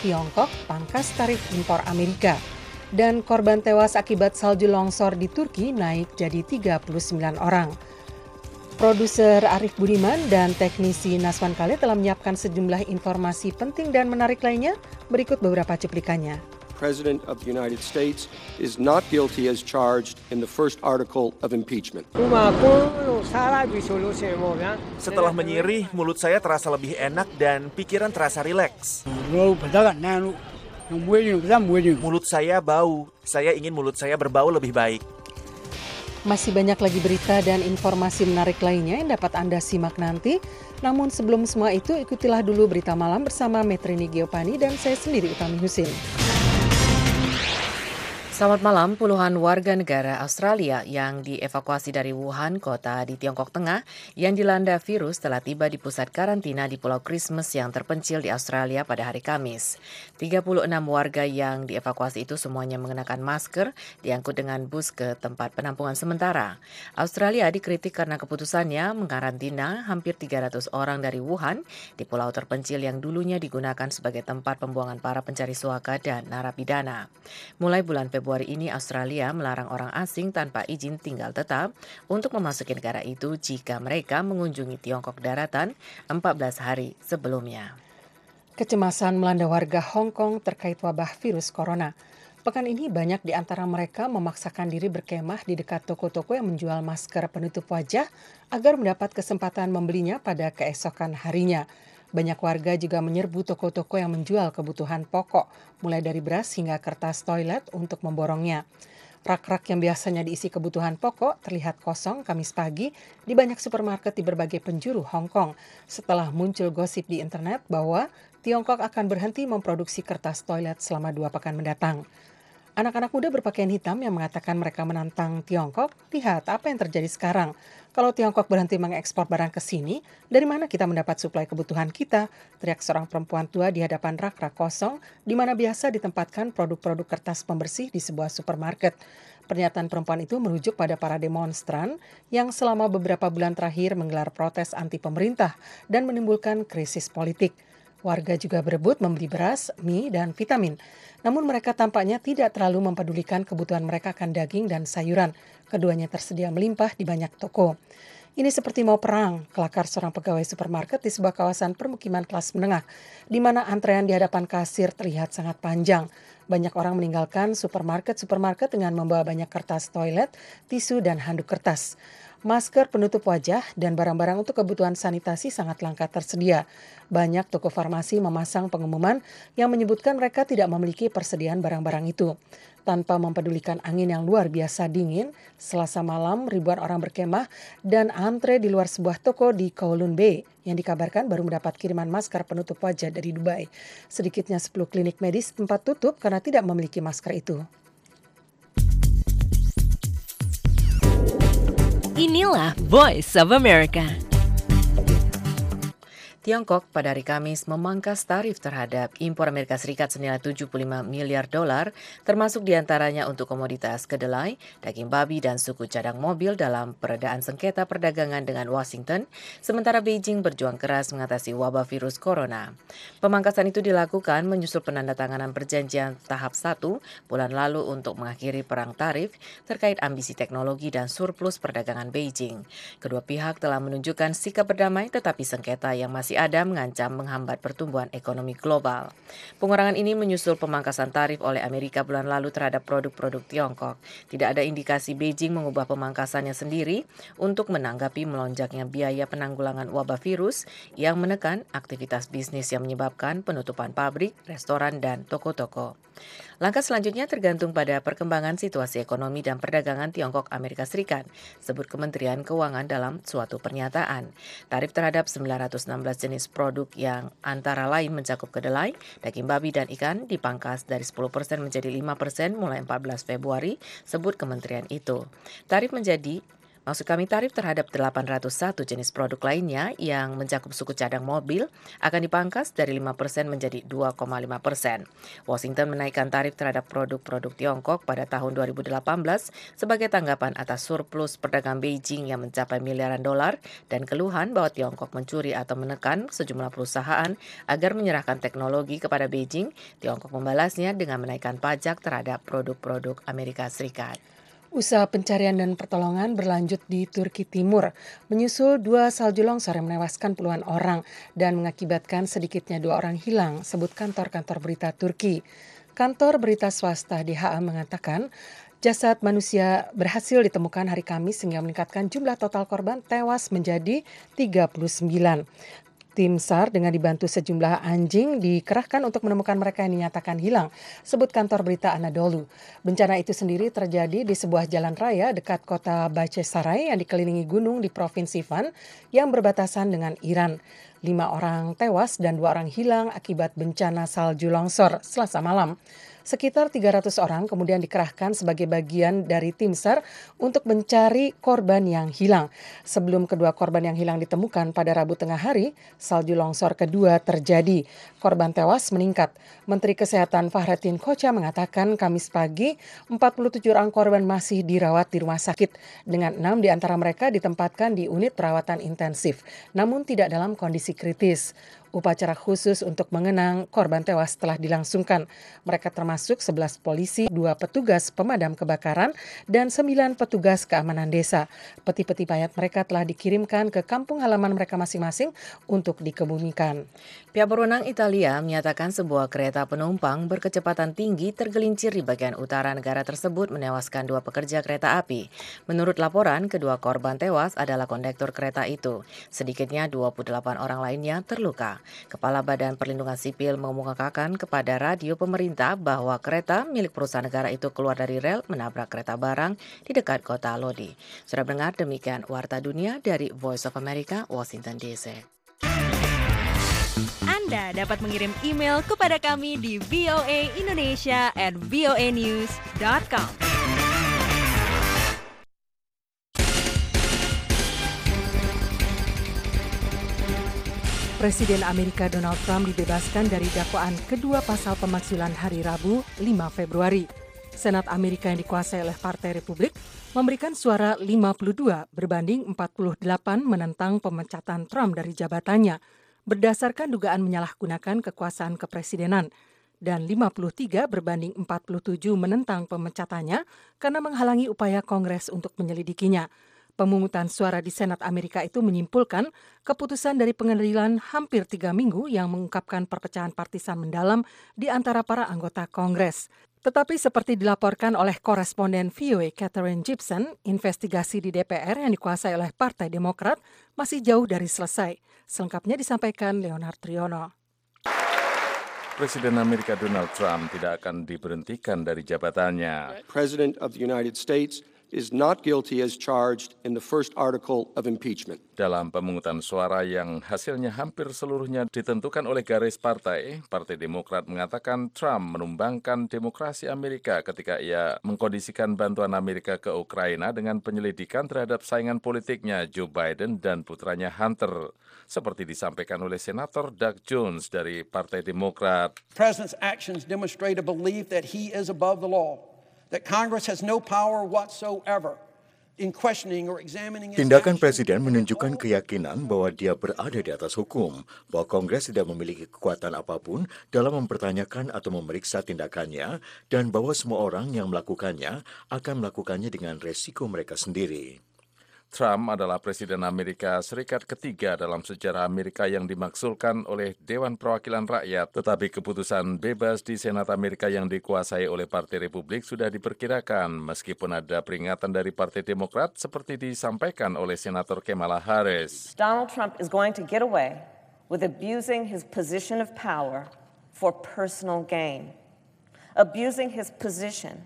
Tiongkok pangkas tarif impor Amerika dan korban tewas akibat salju longsor di Turki naik jadi 39 orang. Produser Arif Budiman dan teknisi Naswan Kale telah menyiapkan sejumlah informasi penting dan menarik lainnya. Berikut beberapa cuplikannya. President of the United States is not guilty as charged in the first article of impeachment. Setelah menyirih, mulut saya terasa lebih enak dan pikiran terasa rileks. Mulut saya bau. Saya ingin mulut saya berbau lebih baik. Masih banyak lagi berita dan informasi menarik lainnya yang dapat Anda simak nanti. Namun sebelum semua itu, ikutilah dulu berita malam bersama Metrini Geopani dan saya sendiri Utami Husin. Selamat malam, puluhan warga negara Australia yang dievakuasi dari Wuhan, kota di Tiongkok Tengah, yang dilanda virus telah tiba di pusat karantina di Pulau Christmas yang terpencil di Australia pada hari Kamis. 36 warga yang dievakuasi itu semuanya mengenakan masker, diangkut dengan bus ke tempat penampungan sementara. Australia dikritik karena keputusannya mengkarantina hampir 300 orang dari Wuhan di pulau terpencil yang dulunya digunakan sebagai tempat pembuangan para pencari suaka dan narapidana. Mulai bulan Februari Februari ini Australia melarang orang asing tanpa izin tinggal tetap untuk memasuki negara itu jika mereka mengunjungi Tiongkok daratan 14 hari sebelumnya. Kecemasan melanda warga Hong Kong terkait wabah virus corona. Pekan ini banyak di antara mereka memaksakan diri berkemah di dekat toko-toko yang menjual masker penutup wajah agar mendapat kesempatan membelinya pada keesokan harinya. Banyak warga juga menyerbu toko-toko yang menjual kebutuhan pokok, mulai dari beras hingga kertas toilet untuk memborongnya. Rak-rak yang biasanya diisi kebutuhan pokok terlihat kosong Kamis pagi di banyak supermarket di berbagai penjuru Hong Kong setelah muncul gosip di internet bahwa Tiongkok akan berhenti memproduksi kertas toilet selama dua pekan mendatang. Anak-anak muda berpakaian hitam yang mengatakan mereka menantang Tiongkok, lihat apa yang terjadi sekarang. Kalau Tiongkok berhenti mengekspor barang ke sini, dari mana kita mendapat suplai kebutuhan kita? Teriak seorang perempuan tua di hadapan rak-rak kosong, di mana biasa ditempatkan produk-produk kertas pembersih di sebuah supermarket. Pernyataan perempuan itu merujuk pada para demonstran yang selama beberapa bulan terakhir menggelar protes anti pemerintah dan menimbulkan krisis politik. Warga juga berebut membeli beras, mie, dan vitamin. Namun mereka tampaknya tidak terlalu mempedulikan kebutuhan mereka akan daging dan sayuran. Keduanya tersedia melimpah di banyak toko. Ini seperti mau perang, kelakar seorang pegawai supermarket di sebuah kawasan permukiman kelas menengah, di mana antrean di hadapan kasir terlihat sangat panjang. Banyak orang meninggalkan supermarket-supermarket dengan membawa banyak kertas toilet, tisu, dan handuk kertas. Masker penutup wajah dan barang-barang untuk kebutuhan sanitasi sangat langka tersedia. Banyak toko farmasi memasang pengumuman yang menyebutkan mereka tidak memiliki persediaan barang-barang itu. Tanpa mempedulikan angin yang luar biasa dingin, selasa malam ribuan orang berkemah dan antre di luar sebuah toko di Kowloon Bay yang dikabarkan baru mendapat kiriman masker penutup wajah dari Dubai. Sedikitnya 10 klinik medis tempat tutup karena tidak memiliki masker itu. Inilah Voice of America. Tiongkok pada hari Kamis memangkas tarif terhadap impor Amerika Serikat senilai 75 miliar dolar, termasuk di antaranya untuk komoditas kedelai, daging babi, dan suku cadang mobil dalam peredaan sengketa perdagangan dengan Washington, sementara Beijing berjuang keras mengatasi wabah virus corona. Pemangkasan itu dilakukan menyusul penandatanganan perjanjian tahap 1 bulan lalu untuk mengakhiri perang tarif terkait ambisi teknologi dan surplus perdagangan Beijing. Kedua pihak telah menunjukkan sikap berdamai tetapi sengketa yang masih masih ada mengancam menghambat pertumbuhan ekonomi global. Pengurangan ini menyusul pemangkasan tarif oleh Amerika bulan lalu terhadap produk-produk Tiongkok. Tidak ada indikasi Beijing mengubah pemangkasannya sendiri untuk menanggapi melonjaknya biaya penanggulangan wabah virus yang menekan aktivitas bisnis yang menyebabkan penutupan pabrik, restoran, dan toko-toko. Langkah selanjutnya tergantung pada perkembangan situasi ekonomi dan perdagangan Tiongkok Amerika Serikat, sebut Kementerian Keuangan dalam suatu pernyataan. Tarif terhadap 916 jenis produk yang antara lain mencakup kedelai, daging babi dan ikan dipangkas dari 10% menjadi 5% mulai 14 Februari, sebut kementerian itu. Tarif menjadi Maksud kami tarif terhadap 801 jenis produk lainnya yang mencakup suku cadang mobil akan dipangkas dari 5% menjadi 2,5%. Washington menaikkan tarif terhadap produk-produk Tiongkok pada tahun 2018 sebagai tanggapan atas surplus perdagangan Beijing yang mencapai miliaran dolar dan keluhan bahwa Tiongkok mencuri atau menekan sejumlah perusahaan agar menyerahkan teknologi kepada Beijing. Tiongkok membalasnya dengan menaikkan pajak terhadap produk-produk Amerika Serikat. Usaha pencarian dan pertolongan berlanjut di Turki Timur, menyusul dua salju longsor yang menewaskan puluhan orang dan mengakibatkan sedikitnya dua orang hilang, sebut kantor-kantor berita Turki. Kantor berita swasta DHA mengatakan jasad manusia berhasil ditemukan hari Kamis sehingga meningkatkan jumlah total korban tewas menjadi 39. Tim SAR dengan dibantu sejumlah anjing dikerahkan untuk menemukan mereka yang dinyatakan hilang, sebut kantor berita Anadolu. Bencana itu sendiri terjadi di sebuah jalan raya dekat kota Bacesarai yang dikelilingi gunung di Provinsi Van yang berbatasan dengan Iran. Lima orang tewas dan dua orang hilang akibat bencana salju longsor selasa malam. Sekitar 300 orang kemudian dikerahkan sebagai bagian dari tim SAR untuk mencari korban yang hilang. Sebelum kedua korban yang hilang ditemukan pada Rabu tengah hari, salju longsor kedua terjadi. Korban tewas meningkat. Menteri Kesehatan Fahrettin Koca mengatakan Kamis pagi 47 orang korban masih dirawat di rumah sakit dengan enam di antara mereka ditempatkan di unit perawatan intensif, namun tidak dalam kondisi kritis. Upacara khusus untuk mengenang korban tewas telah dilangsungkan. Mereka termasuk 11 polisi, dua petugas pemadam kebakaran, dan 9 petugas keamanan desa. Peti-peti mayat mereka telah dikirimkan ke kampung halaman mereka masing-masing untuk dikebumikan. Pihak berwenang Italia menyatakan sebuah kereta penumpang berkecepatan tinggi tergelincir di bagian utara negara tersebut menewaskan dua pekerja kereta api. Menurut laporan, kedua korban tewas adalah kondektur kereta itu. Sedikitnya 28 orang lainnya terluka. Kepala Badan Perlindungan Sipil mengemukakan kepada radio pemerintah bahwa kereta milik perusahaan negara itu keluar dari rel menabrak kereta barang di dekat kota Lodi. Sudah mendengar demikian Warta Dunia dari Voice of America, Washington DC. Anda dapat mengirim email kepada kami di voaindonesia at voanews.com. Presiden Amerika Donald Trump dibebaskan dari dakwaan kedua pasal pemakzulan hari Rabu 5 Februari. Senat Amerika yang dikuasai oleh Partai Republik memberikan suara 52 berbanding 48 menentang pemecatan Trump dari jabatannya berdasarkan dugaan menyalahgunakan kekuasaan kepresidenan dan 53 berbanding 47 menentang pemecatannya karena menghalangi upaya Kongres untuk menyelidikinya. Pemungutan suara di Senat Amerika itu menyimpulkan keputusan dari pengadilan hampir tiga minggu yang mengungkapkan perpecahan partisan mendalam di antara para anggota Kongres. Tetapi seperti dilaporkan oleh koresponden VOA Catherine Gibson, investigasi di DPR yang dikuasai oleh Partai Demokrat masih jauh dari selesai. Selengkapnya disampaikan Leonard Triono. Presiden Amerika Donald Trump tidak akan diberhentikan dari jabatannya. President of the United States is not guilty as charged in the first article of impeachment. Dalam pemungutan suara yang hasilnya hampir seluruhnya ditentukan oleh garis partai, Partai Demokrat mengatakan Trump menumbangkan demokrasi Amerika ketika ia mengkondisikan bantuan Amerika ke Ukraina dengan penyelidikan terhadap saingan politiknya Joe Biden dan putranya Hunter, seperti disampaikan oleh Senator Doug Jones dari Partai Demokrat. President's actions demonstrate a belief that he is above the law that Congress has no power whatsoever in questioning or examining Tindakan Presiden menunjukkan keyakinan bahwa dia berada di atas hukum, bahwa Kongres tidak memiliki kekuatan apa pun dalam mempertanyakan atau memeriksa tindakannya, dan bahwa semua orang yang melakukannya akan melakukannya dengan resiko mereka sendiri. Trump adalah Presiden Amerika Serikat ketiga dalam sejarah Amerika yang dimaksulkan oleh Dewan Perwakilan Rakyat. Tetapi keputusan bebas di Senat Amerika yang dikuasai oleh Partai Republik sudah diperkirakan meskipun ada peringatan dari Partai Demokrat seperti disampaikan oleh Senator Kamala Harris. Donald Trump is going to get away with abusing his position of power for personal gain. Abusing his position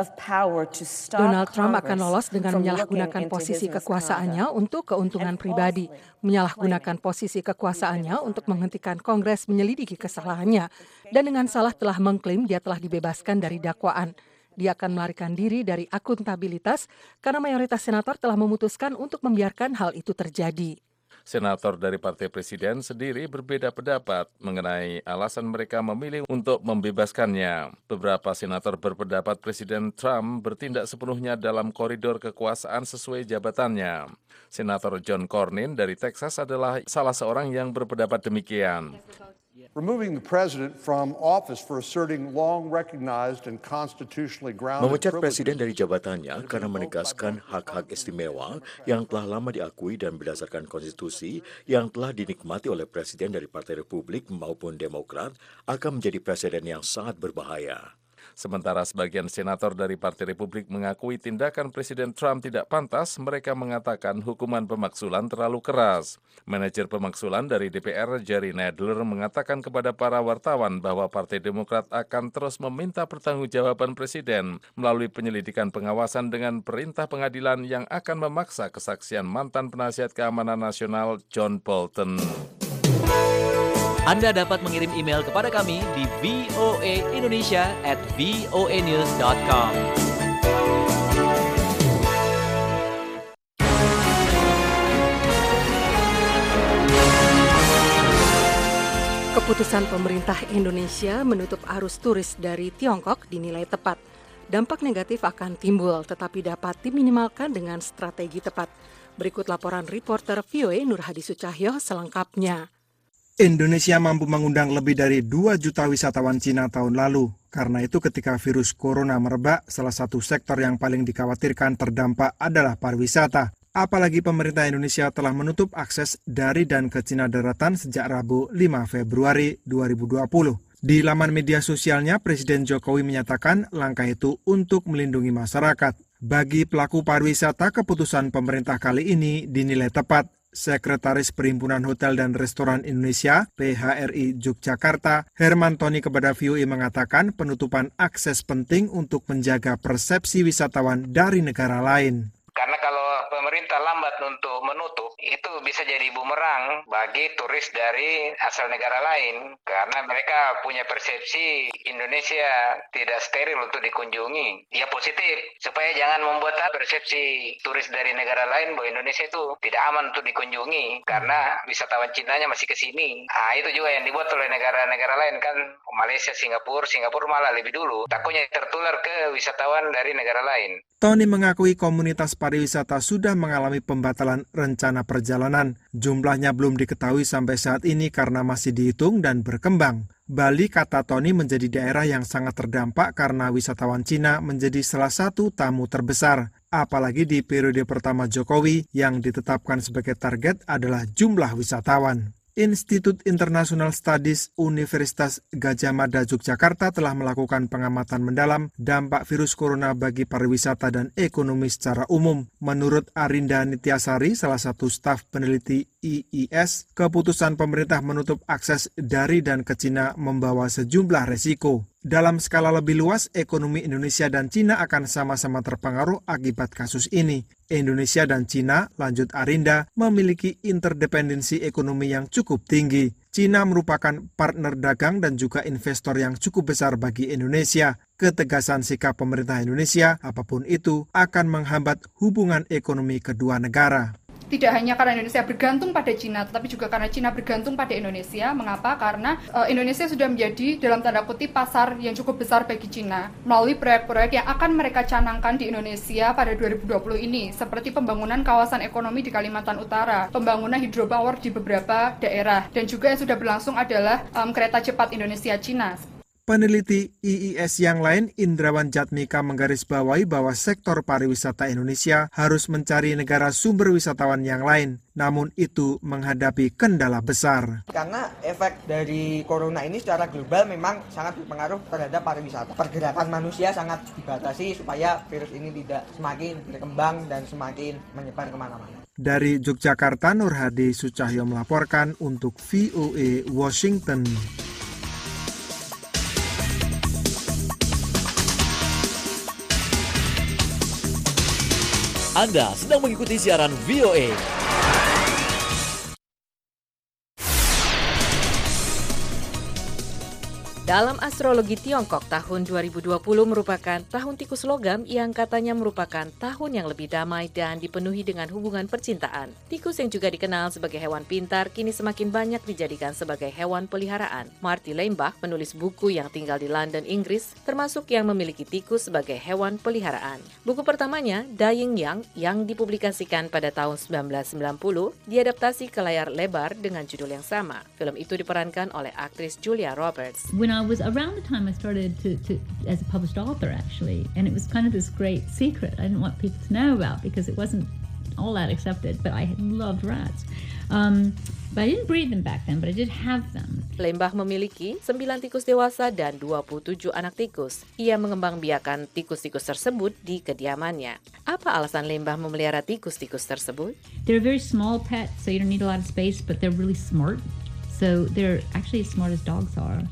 of power to stop Donald Trump akan lolos dengan menyalahgunakan posisi kekuasaannya untuk keuntungan pribadi, menyalahgunakan posisi kekuasaannya untuk menghentikan Kongres menyelidiki kesalahannya, dan dengan salah telah mengklaim dia telah dibebaskan dari dakwaan. Dia akan melarikan diri dari akuntabilitas karena mayoritas senator telah memutuskan untuk membiarkan hal itu terjadi. Senator dari Partai Presiden sendiri berbeda pendapat mengenai alasan mereka memilih untuk membebaskannya. Beberapa senator berpendapat Presiden Trump bertindak sepenuhnya dalam koridor kekuasaan sesuai jabatannya. Senator John Cornyn dari Texas adalah salah seorang yang berpendapat demikian. Removing the president from office for asserting long recognized and constitutionally grounded Memecat presiden dari jabatannya karena menegaskan hak-hak istimewa yang telah lama diakui dan berdasarkan konstitusi yang telah dinikmati oleh presiden dari Partai Republik maupun Demokrat akan menjadi presiden yang sangat berbahaya. Sementara sebagian senator dari Partai Republik mengakui tindakan Presiden Trump tidak pantas, mereka mengatakan hukuman pemaksulan terlalu keras. Manajer pemaksulan dari DPR, Jerry Nadler, mengatakan kepada para wartawan bahwa Partai Demokrat akan terus meminta pertanggungjawaban Presiden melalui penyelidikan pengawasan dengan perintah pengadilan yang akan memaksa kesaksian mantan penasihat keamanan nasional John Bolton. Anda dapat mengirim email kepada kami di voaindonesia at voanews.com. Keputusan pemerintah Indonesia menutup arus turis dari Tiongkok dinilai tepat. Dampak negatif akan timbul, tetapi dapat diminimalkan dengan strategi tepat. Berikut laporan reporter VOA Nur Hadi Sucahyo selengkapnya. Indonesia mampu mengundang lebih dari 2 juta wisatawan Cina tahun lalu. Karena itu ketika virus corona merebak, salah satu sektor yang paling dikhawatirkan terdampak adalah pariwisata. Apalagi pemerintah Indonesia telah menutup akses dari dan ke Cina daratan sejak Rabu 5 Februari 2020. Di laman media sosialnya, Presiden Jokowi menyatakan langkah itu untuk melindungi masyarakat. Bagi pelaku pariwisata, keputusan pemerintah kali ini dinilai tepat. Sekretaris Perhimpunan Hotel dan Restoran Indonesia (PHRI) Yogyakarta, Herman Tony kepada VOA mengatakan penutupan akses penting untuk menjaga persepsi wisatawan dari negara lain. Karena kalau pemerintah lambat untuk menutup, itu bisa jadi bumerang bagi turis dari asal negara lain. Karena mereka punya persepsi Indonesia tidak steril untuk dikunjungi. Ya positif, supaya jangan membuat persepsi turis dari negara lain bahwa Indonesia itu tidak aman untuk dikunjungi. Karena wisatawan Cinanya masih ke sini. Nah, itu juga yang dibuat oleh negara-negara lain kan. Malaysia, Singapura, Singapura malah lebih dulu. Takutnya tertular ke wisatawan dari negara lain. Tony mengakui komunitas pariwisata sudah mengalami pembatalan rencana perjalanan. Jumlahnya belum diketahui sampai saat ini karena masih dihitung dan berkembang. Bali, kata Tony, menjadi daerah yang sangat terdampak karena wisatawan Cina menjadi salah satu tamu terbesar. Apalagi di periode pertama Jokowi yang ditetapkan sebagai target adalah jumlah wisatawan. Institut International Studies Universitas Gajah Mada Yogyakarta telah melakukan pengamatan mendalam dampak virus corona bagi pariwisata dan ekonomi secara umum. Menurut Arinda Nityasari, salah satu staf peneliti IIS, keputusan pemerintah menutup akses dari dan ke Cina membawa sejumlah resiko. Dalam skala lebih luas, ekonomi Indonesia dan Cina akan sama-sama terpengaruh akibat kasus ini. Indonesia dan Cina, lanjut Arinda, memiliki interdependensi ekonomi yang cukup tinggi. Cina merupakan partner dagang dan juga investor yang cukup besar bagi Indonesia. Ketegasan sikap pemerintah Indonesia, apa pun itu, akan menghambat hubungan ekonomi kedua negara tidak hanya karena Indonesia bergantung pada Cina, tetapi juga karena Cina bergantung pada Indonesia. Mengapa? Karena uh, Indonesia sudah menjadi dalam tanda kutip pasar yang cukup besar bagi Cina melalui proyek-proyek yang akan mereka canangkan di Indonesia pada 2020 ini, seperti pembangunan kawasan ekonomi di Kalimantan Utara, pembangunan hidropower di beberapa daerah, dan juga yang sudah berlangsung adalah um, kereta cepat Indonesia-Cina. Peneliti IIS yang lain Indrawan Jatmika menggarisbawahi bahwa sektor pariwisata Indonesia harus mencari negara sumber wisatawan yang lain. Namun itu menghadapi kendala besar. Karena efek dari corona ini secara global memang sangat berpengaruh terhadap pariwisata. Pergerakan manusia sangat dibatasi supaya virus ini tidak semakin berkembang dan semakin menyebar ke mana-mana. Dari Yogyakarta, Nur Hadi Sucahyo melaporkan untuk VOA Washington. Anda sedang mengikuti siaran VOA. Dalam astrologi Tiongkok, tahun 2020 merupakan tahun tikus logam yang katanya merupakan tahun yang lebih damai dan dipenuhi dengan hubungan percintaan. Tikus yang juga dikenal sebagai hewan pintar kini semakin banyak dijadikan sebagai hewan peliharaan. Marty Leimbach menulis buku yang tinggal di London, Inggris, termasuk yang memiliki tikus sebagai hewan peliharaan. Buku pertamanya, Dying Young, yang dipublikasikan pada tahun 1990, diadaptasi ke layar lebar dengan judul yang sama. Film itu diperankan oleh aktris Julia Roberts. when I was around the time I started to, to as a published author actually, and it was kind of this great secret I didn't want people to know about because it wasn't all that accepted. But I loved rats. Um, but I didn't breed them back then, but I did have them. Lembah memiliki 9 tikus dewasa dan 27 anak tikus. Ia mengembangbiakan tikus-tikus tersebut di kediamannya. Apa alasan Lembah memelihara tikus-tikus tersebut? They're very small pets, so you don't need a lot of space, but they're really smart. So they're actually as smart as dogs are.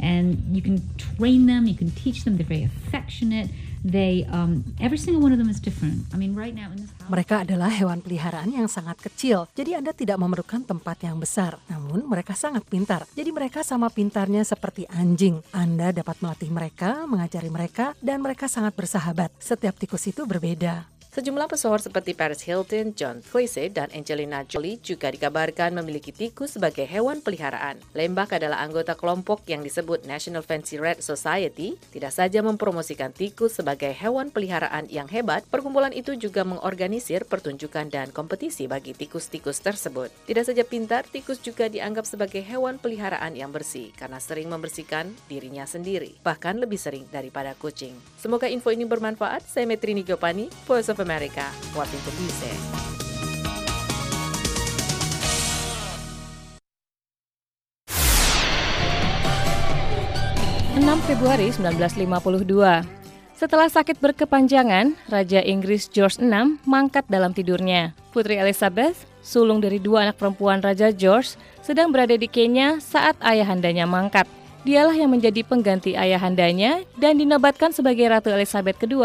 And you can train them, you can teach them, they're very affectionate. They, um, every single one of them is different. I mean, right now in this house. Mereka adalah hewan peliharaan yang sangat kecil, jadi Anda tidak memerlukan tempat yang besar. Namun mereka sangat pintar, jadi mereka sama pintarnya seperti anjing. Anda dapat melatih mereka, mengajari mereka, dan mereka sangat bersahabat. Setiap tikus itu berbeda. Sejumlah pesohor seperti Paris Hilton, John Cleese, dan Angelina Jolie juga dikabarkan memiliki tikus sebagai hewan peliharaan. Lembak adalah anggota kelompok yang disebut National Fancy Red Society, tidak saja mempromosikan tikus sebagai hewan peliharaan yang hebat, perkumpulan itu juga mengorganisir pertunjukan dan kompetisi bagi tikus-tikus tersebut. Tidak saja pintar, tikus juga dianggap sebagai hewan peliharaan yang bersih karena sering membersihkan dirinya sendiri, bahkan lebih sering daripada kucing. Semoga info ini bermanfaat. Saya Metrini Giopani, Voice of America, Washington DC. Februari 1952. Setelah sakit berkepanjangan, Raja Inggris George VI mangkat dalam tidurnya. Putri Elizabeth, sulung dari dua anak perempuan Raja George, sedang berada di Kenya saat ayahandanya mangkat. Dialah yang menjadi pengganti ayahandanya dan dinobatkan sebagai Ratu Elizabeth II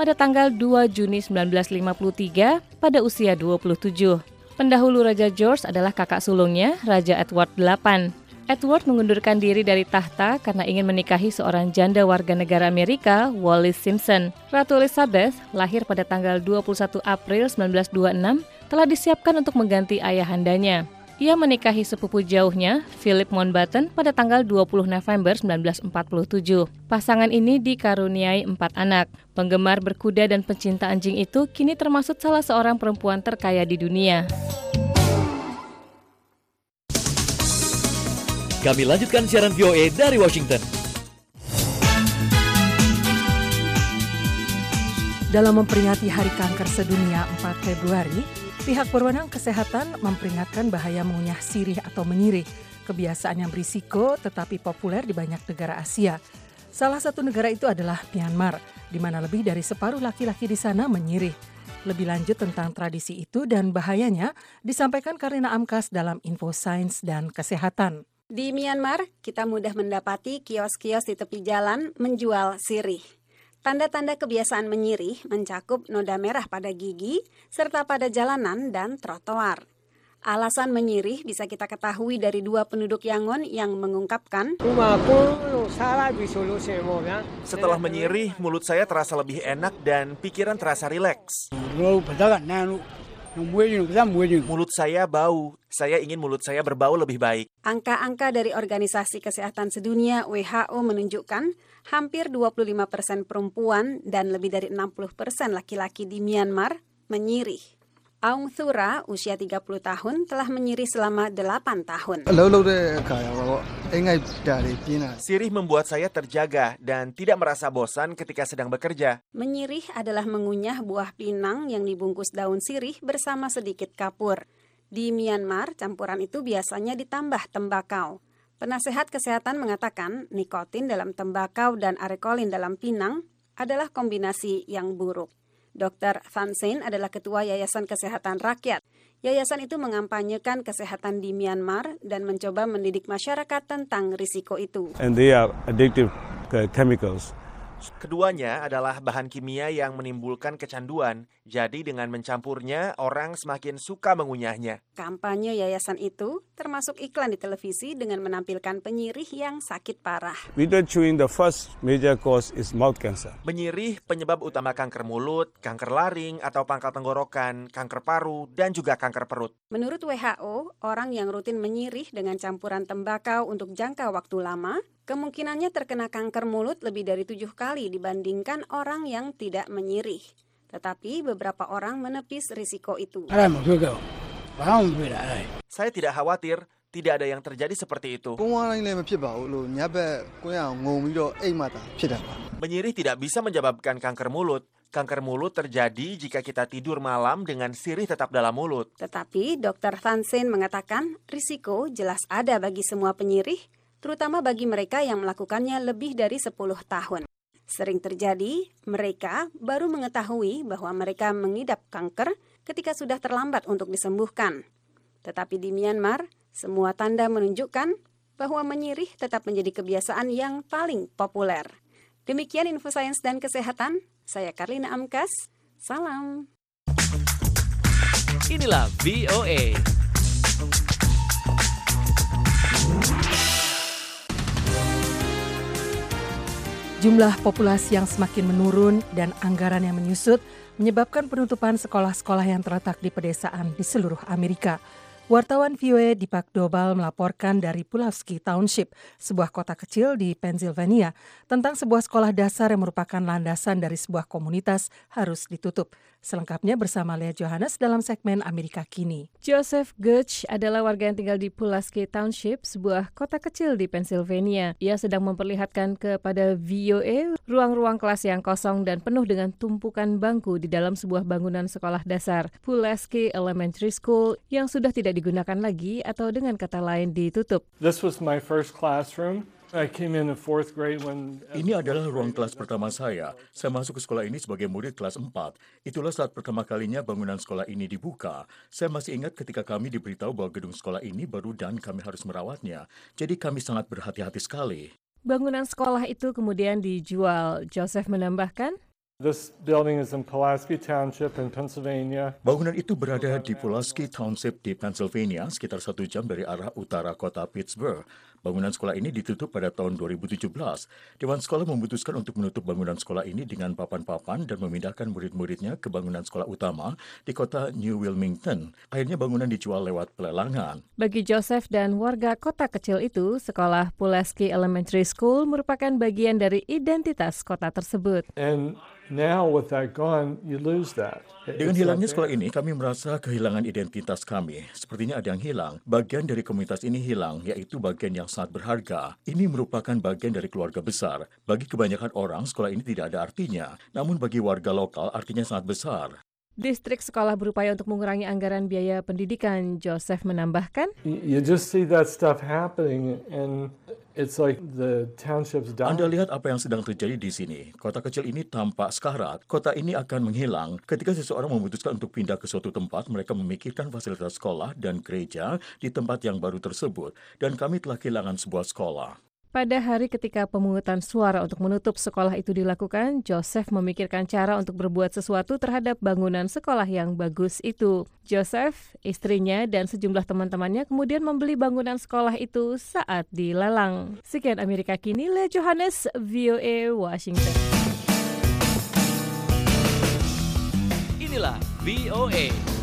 pada tanggal 2 Juni 1953 pada usia 27. Pendahulu Raja George adalah kakak sulungnya, Raja Edward VIII. Edward mengundurkan diri dari tahta karena ingin menikahi seorang janda warga negara Amerika, Wallis Simpson. Ratu Elizabeth, lahir pada tanggal 21 April 1926, telah disiapkan untuk mengganti ayahandanya. Ia menikahi sepupu jauhnya, Philip Mountbatten, pada tanggal 20 November 1947. Pasangan ini dikaruniai empat anak. Penggemar berkuda dan pencinta anjing itu kini termasuk salah seorang perempuan terkaya di dunia. Kami lanjutkan siaran VOA dari Washington. Dalam memperingati Hari Kanker Sedunia 4 Februari, pihak berwenang kesehatan memperingatkan bahaya mengunyah sirih atau menyirih, kebiasaan yang berisiko tetapi populer di banyak negara Asia. Salah satu negara itu adalah Myanmar, di mana lebih dari separuh laki-laki di sana menyirih. Lebih lanjut tentang tradisi itu dan bahayanya disampaikan Karina Amkas dalam Info Sains dan Kesehatan. Di Myanmar, kita mudah mendapati kios-kios di tepi jalan menjual sirih. Tanda-tanda kebiasaan menyirih mencakup noda merah pada gigi, serta pada jalanan dan trotoar. Alasan menyirih bisa kita ketahui dari dua penduduk Yangon yang mengungkapkan, Setelah menyirih, mulut saya terasa lebih enak dan pikiran terasa rileks. Mulut saya bau. Saya ingin mulut saya berbau lebih baik. Angka-angka dari Organisasi Kesehatan Sedunia WHO menunjukkan hampir 25 persen perempuan dan lebih dari 60 persen laki-laki di Myanmar menyirih. Aung Thura, usia 30 tahun, telah menyirih selama 8 tahun. Sirih membuat saya terjaga dan tidak merasa bosan ketika sedang bekerja. Menyirih adalah mengunyah buah pinang yang dibungkus daun sirih bersama sedikit kapur. Di Myanmar, campuran itu biasanya ditambah tembakau. Penasehat kesehatan mengatakan nikotin dalam tembakau dan arekolin dalam pinang adalah kombinasi yang buruk. Dr. Van Sein adalah ketua Yayasan Kesehatan Rakyat. Yayasan itu mengampanyekan kesehatan di Myanmar dan mencoba mendidik masyarakat tentang risiko itu. and they are addictive chemicals. Keduanya adalah bahan kimia yang menimbulkan kecanduan, jadi dengan mencampurnya orang semakin suka mengunyahnya. Kampanye yayasan itu termasuk iklan di televisi dengan menampilkan penyirih yang sakit parah. Video chewing, the first major cause is mouth cancer. Menyirih penyebab utama kanker mulut, kanker laring atau pangkal tenggorokan, kanker paru, dan juga kanker perut. Menurut WHO, orang yang rutin menyirih dengan campuran tembakau untuk jangka waktu lama, kemungkinannya terkena kanker mulut lebih dari tujuh kali dibandingkan orang yang tidak menyirih. Tetapi beberapa orang menepis risiko itu. Saya tidak khawatir, tidak ada yang terjadi seperti itu. Menyirih tidak bisa menyebabkan kanker mulut. Kanker mulut terjadi jika kita tidur malam dengan sirih tetap dalam mulut. Tetapi Dr. Tansen mengatakan risiko jelas ada bagi semua penyirih, terutama bagi mereka yang melakukannya lebih dari 10 tahun. Sering terjadi, mereka baru mengetahui bahwa mereka mengidap kanker ketika sudah terlambat untuk disembuhkan. Tetapi di Myanmar, semua tanda menunjukkan bahwa menyirih tetap menjadi kebiasaan yang paling populer. Demikian info sains dan kesehatan. Saya Karlina Amkas. Salam. Inilah VOA. Jumlah populasi yang semakin menurun dan anggaran yang menyusut menyebabkan penutupan sekolah-sekolah yang terletak di pedesaan di seluruh Amerika. Wartawan VOA Dipak Dobal melaporkan dari Pulaski Township, sebuah kota kecil di Pennsylvania, tentang sebuah sekolah dasar yang merupakan landasan dari sebuah komunitas harus ditutup. Selengkapnya bersama Lea Johannes dalam segmen Amerika Kini. Joseph Gutch adalah warga yang tinggal di Pulaski Township, sebuah kota kecil di Pennsylvania. Ia sedang memperlihatkan kepada VOA ruang-ruang kelas yang kosong dan penuh dengan tumpukan bangku di dalam sebuah bangunan sekolah dasar, Pulaski Elementary School, yang sudah tidak digunakan lagi atau dengan kata lain ditutup. This was my first classroom. I came in the fourth grade when Ini adalah ruang kelas pertama saya. Saya masuk ke sekolah ini sebagai murid kelas 4. Itulah saat pertama kalinya bangunan sekolah ini dibuka. Saya masih ingat ketika kami diberitahu bahwa gedung sekolah ini baru dan kami harus merawatnya. Jadi kami sangat berhati-hati sekali. Bangunan sekolah itu kemudian dijual. Joseph menambahkan, This building is in Pulaski Township in Pennsylvania. Bangunan itu berada di Pulaski Township di Pennsylvania, sekitar satu jam dari arah utara kota Pittsburgh. Bangunan sekolah ini ditutup pada tahun 2017. Dewan sekolah memutuskan untuk menutup bangunan sekolah ini dengan papan-papan dan memindahkan murid-muridnya ke bangunan sekolah utama di kota New Wilmington. Akhirnya bangunan dijual lewat pelelangan. Bagi Joseph dan warga kota kecil itu, sekolah Pulaski Elementary School merupakan bagian dari identitas kota tersebut. And now with that gone, you lose that. Dengan hilangnya sekolah ini, kami merasa kehilangan identitas kami. Sepertinya ada yang hilang. Bagian dari komunitas ini hilang, yaitu bagian yang sangat berharga. Ini merupakan bagian dari keluarga besar. Bagi kebanyakan orang, sekolah ini tidak ada artinya. Namun bagi warga lokal, artinya sangat besar. Distrik sekolah berupaya untuk mengurangi anggaran biaya pendidikan. Joseph menambahkan, You just see that stuff happening, and it's like the township's dying. Anda lihat apa yang sedang terjadi di sini. Kota kecil ini tampak sekarat. Kota ini akan menghilang. Ketika seseorang memutuskan untuk pindah ke suatu tempat, mereka memikirkan fasilitas sekolah dan gereja di tempat yang baru tersebut. Dan kami telah kehilangan sebuah sekolah. Pada hari ketika pemungutan suara untuk menutup sekolah itu dilakukan, Joseph memikirkan cara untuk berbuat sesuatu terhadap bangunan sekolah yang bagus itu. Joseph, istrinya, dan sejumlah teman-temannya kemudian membeli bangunan sekolah itu saat dilelang. Sekian Amerika Kini, Lea Johannes, VOA, Washington. Inilah VOA.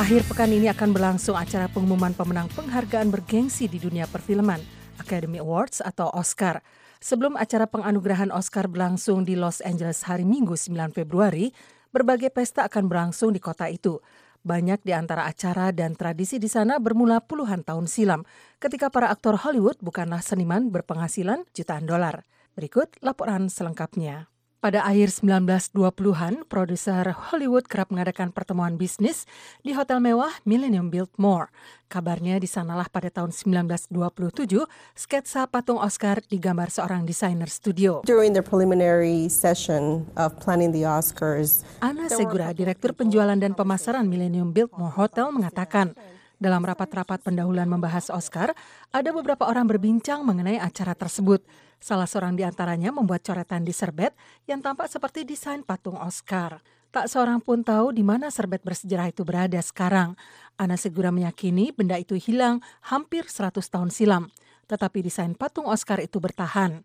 Akhir pekan ini akan berlangsung acara pengumuman pemenang penghargaan bergengsi di dunia perfilman, Academy Awards atau Oscar. Sebelum acara penganugerahan Oscar berlangsung di Los Angeles hari Minggu 9 Februari, berbagai pesta akan berlangsung di kota itu. Banyak di antara acara dan tradisi di sana bermula puluhan tahun silam, ketika para aktor Hollywood bukanlah seniman berpenghasilan jutaan dolar. Berikut laporan selengkapnya. Pada akhir 1920-an, produser Hollywood kerap mengadakan pertemuan bisnis di hotel mewah Millennium Biltmore. Kabarnya di sanalah pada tahun 1927, sketsa patung Oscar digambar seorang desainer studio. During the preliminary session of planning the Oscars, Ana Segura, Direktur Penjualan dan Pemasaran Millennium Biltmore Hotel mengatakan, dalam rapat-rapat pendahuluan membahas Oscar, ada beberapa orang berbincang mengenai acara tersebut. Salah seorang di antaranya membuat coretan di serbet yang tampak seperti desain patung Oscar. Tak seorang pun tahu di mana serbet bersejarah itu berada sekarang. Ana Segura meyakini benda itu hilang hampir 100 tahun silam. Tetapi desain patung Oscar itu bertahan.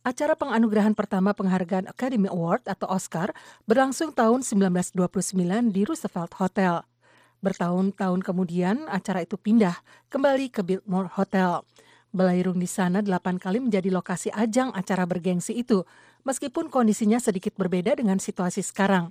Acara penganugerahan pertama penghargaan Academy Award atau Oscar berlangsung tahun 1929 di Roosevelt Hotel. Bertahun-tahun kemudian, acara itu pindah kembali ke Biltmore Hotel. Belairung di sana delapan kali menjadi lokasi ajang acara bergengsi itu, meskipun kondisinya sedikit berbeda dengan situasi sekarang.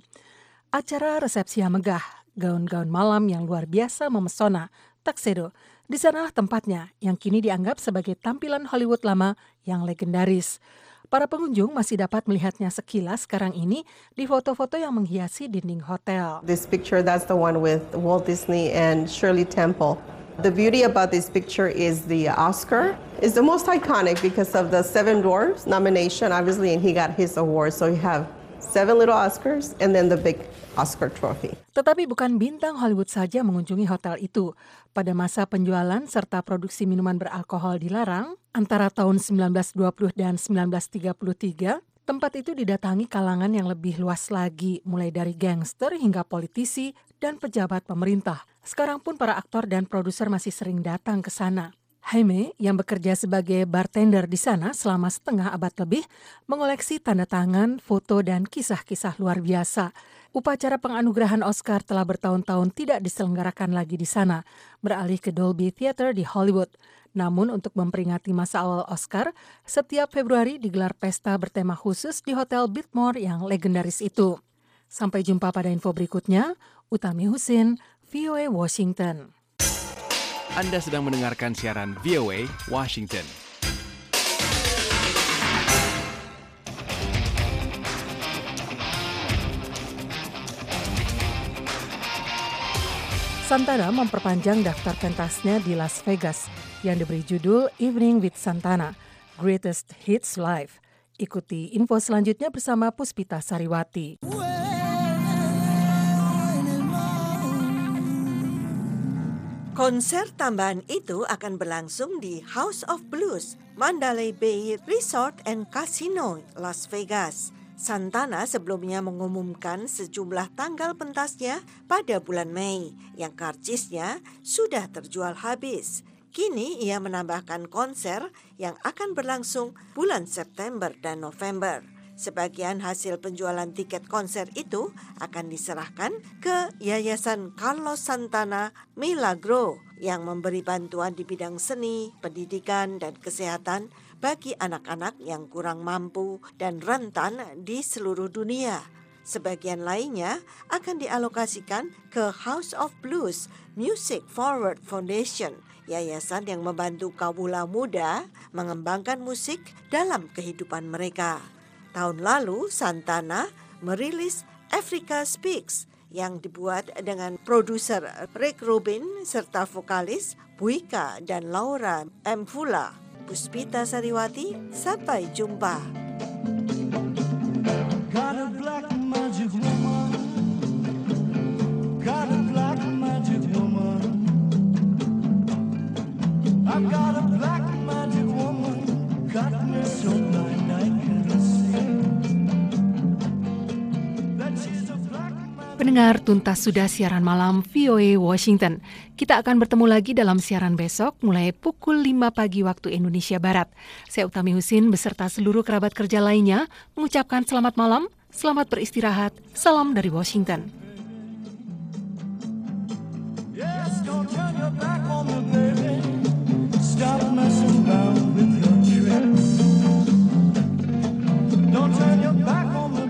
Acara resepsi yang megah, gaun-gaun malam yang luar biasa memesona, tuxedo, di sanalah tempatnya yang kini dianggap sebagai tampilan Hollywood lama yang legendaris. Para pengunjung masih dapat melihatnya sekilas sekarang ini di foto-foto yang menghiasi dinding hotel. This picture, that's the one with Walt Disney and Shirley Temple. The beauty about this picture is the Oscar is the most iconic because of the Seven Dwarfs nomination, obviously, and he got his award. So you have seven little Oscars and then the big Oscar trophy. Tetapi bukan bintang Hollywood saja mengunjungi hotel itu. Pada masa penjualan serta produksi minuman beralkohol dilarang, antara tahun 1920 dan 1933, tempat itu didatangi kalangan yang lebih luas lagi, mulai dari gangster hingga politisi dan pejabat pemerintah. Sekarang pun para aktor dan produser masih sering datang ke sana. Jaime yang bekerja sebagai bartender di sana selama setengah abad lebih mengoleksi tanda tangan, foto, dan kisah-kisah luar biasa. Upacara penganugerahan Oscar telah bertahun-tahun tidak diselenggarakan lagi di sana, beralih ke Dolby Theater di Hollywood. Namun untuk memperingati masa awal Oscar, setiap Februari digelar pesta bertema khusus di Hotel Biltmore yang legendaris itu. Sampai jumpa pada info berikutnya, Utami Husin, VOA Washington. Anda sedang mendengarkan siaran VOA Washington. Santana memperpanjang daftar pentasnya di Las Vegas yang diberi judul Evening with Santana, Greatest Hits Live. Ikuti info selanjutnya bersama Puspita Sariwati. Konser tambahan itu akan berlangsung di House of Blues, Mandalay Bay Resort and Casino, Las Vegas. Santana sebelumnya mengumumkan sejumlah tanggal pentasnya pada bulan Mei yang karcisnya sudah terjual habis. Kini ia menambahkan konser yang akan berlangsung bulan September dan November. Sebagian hasil penjualan tiket konser itu akan diserahkan ke Yayasan Carlos Santana Milagro yang memberi bantuan di bidang seni, pendidikan, dan kesehatan bagi anak-anak yang kurang mampu dan rentan di seluruh dunia. Sebagian lainnya akan dialokasikan ke House of Blues Music Forward Foundation, yayasan yang membantu kawula muda mengembangkan musik dalam kehidupan mereka. Tahun lalu, Santana merilis Africa Speaks yang dibuat dengan produser Rick Rubin serta vokalis Buika dan Laura Mfula. Puspita Sariwati, sampai jumpa. Got Pendengar tuntas sudah siaran malam VOA Washington. Kita akan bertemu lagi dalam siaran besok mulai pukul 5 pagi waktu Indonesia Barat. Saya Utami Husin beserta seluruh kerabat kerja lainnya mengucapkan selamat malam, selamat beristirahat, salam dari Washington. Don't turn your back on me,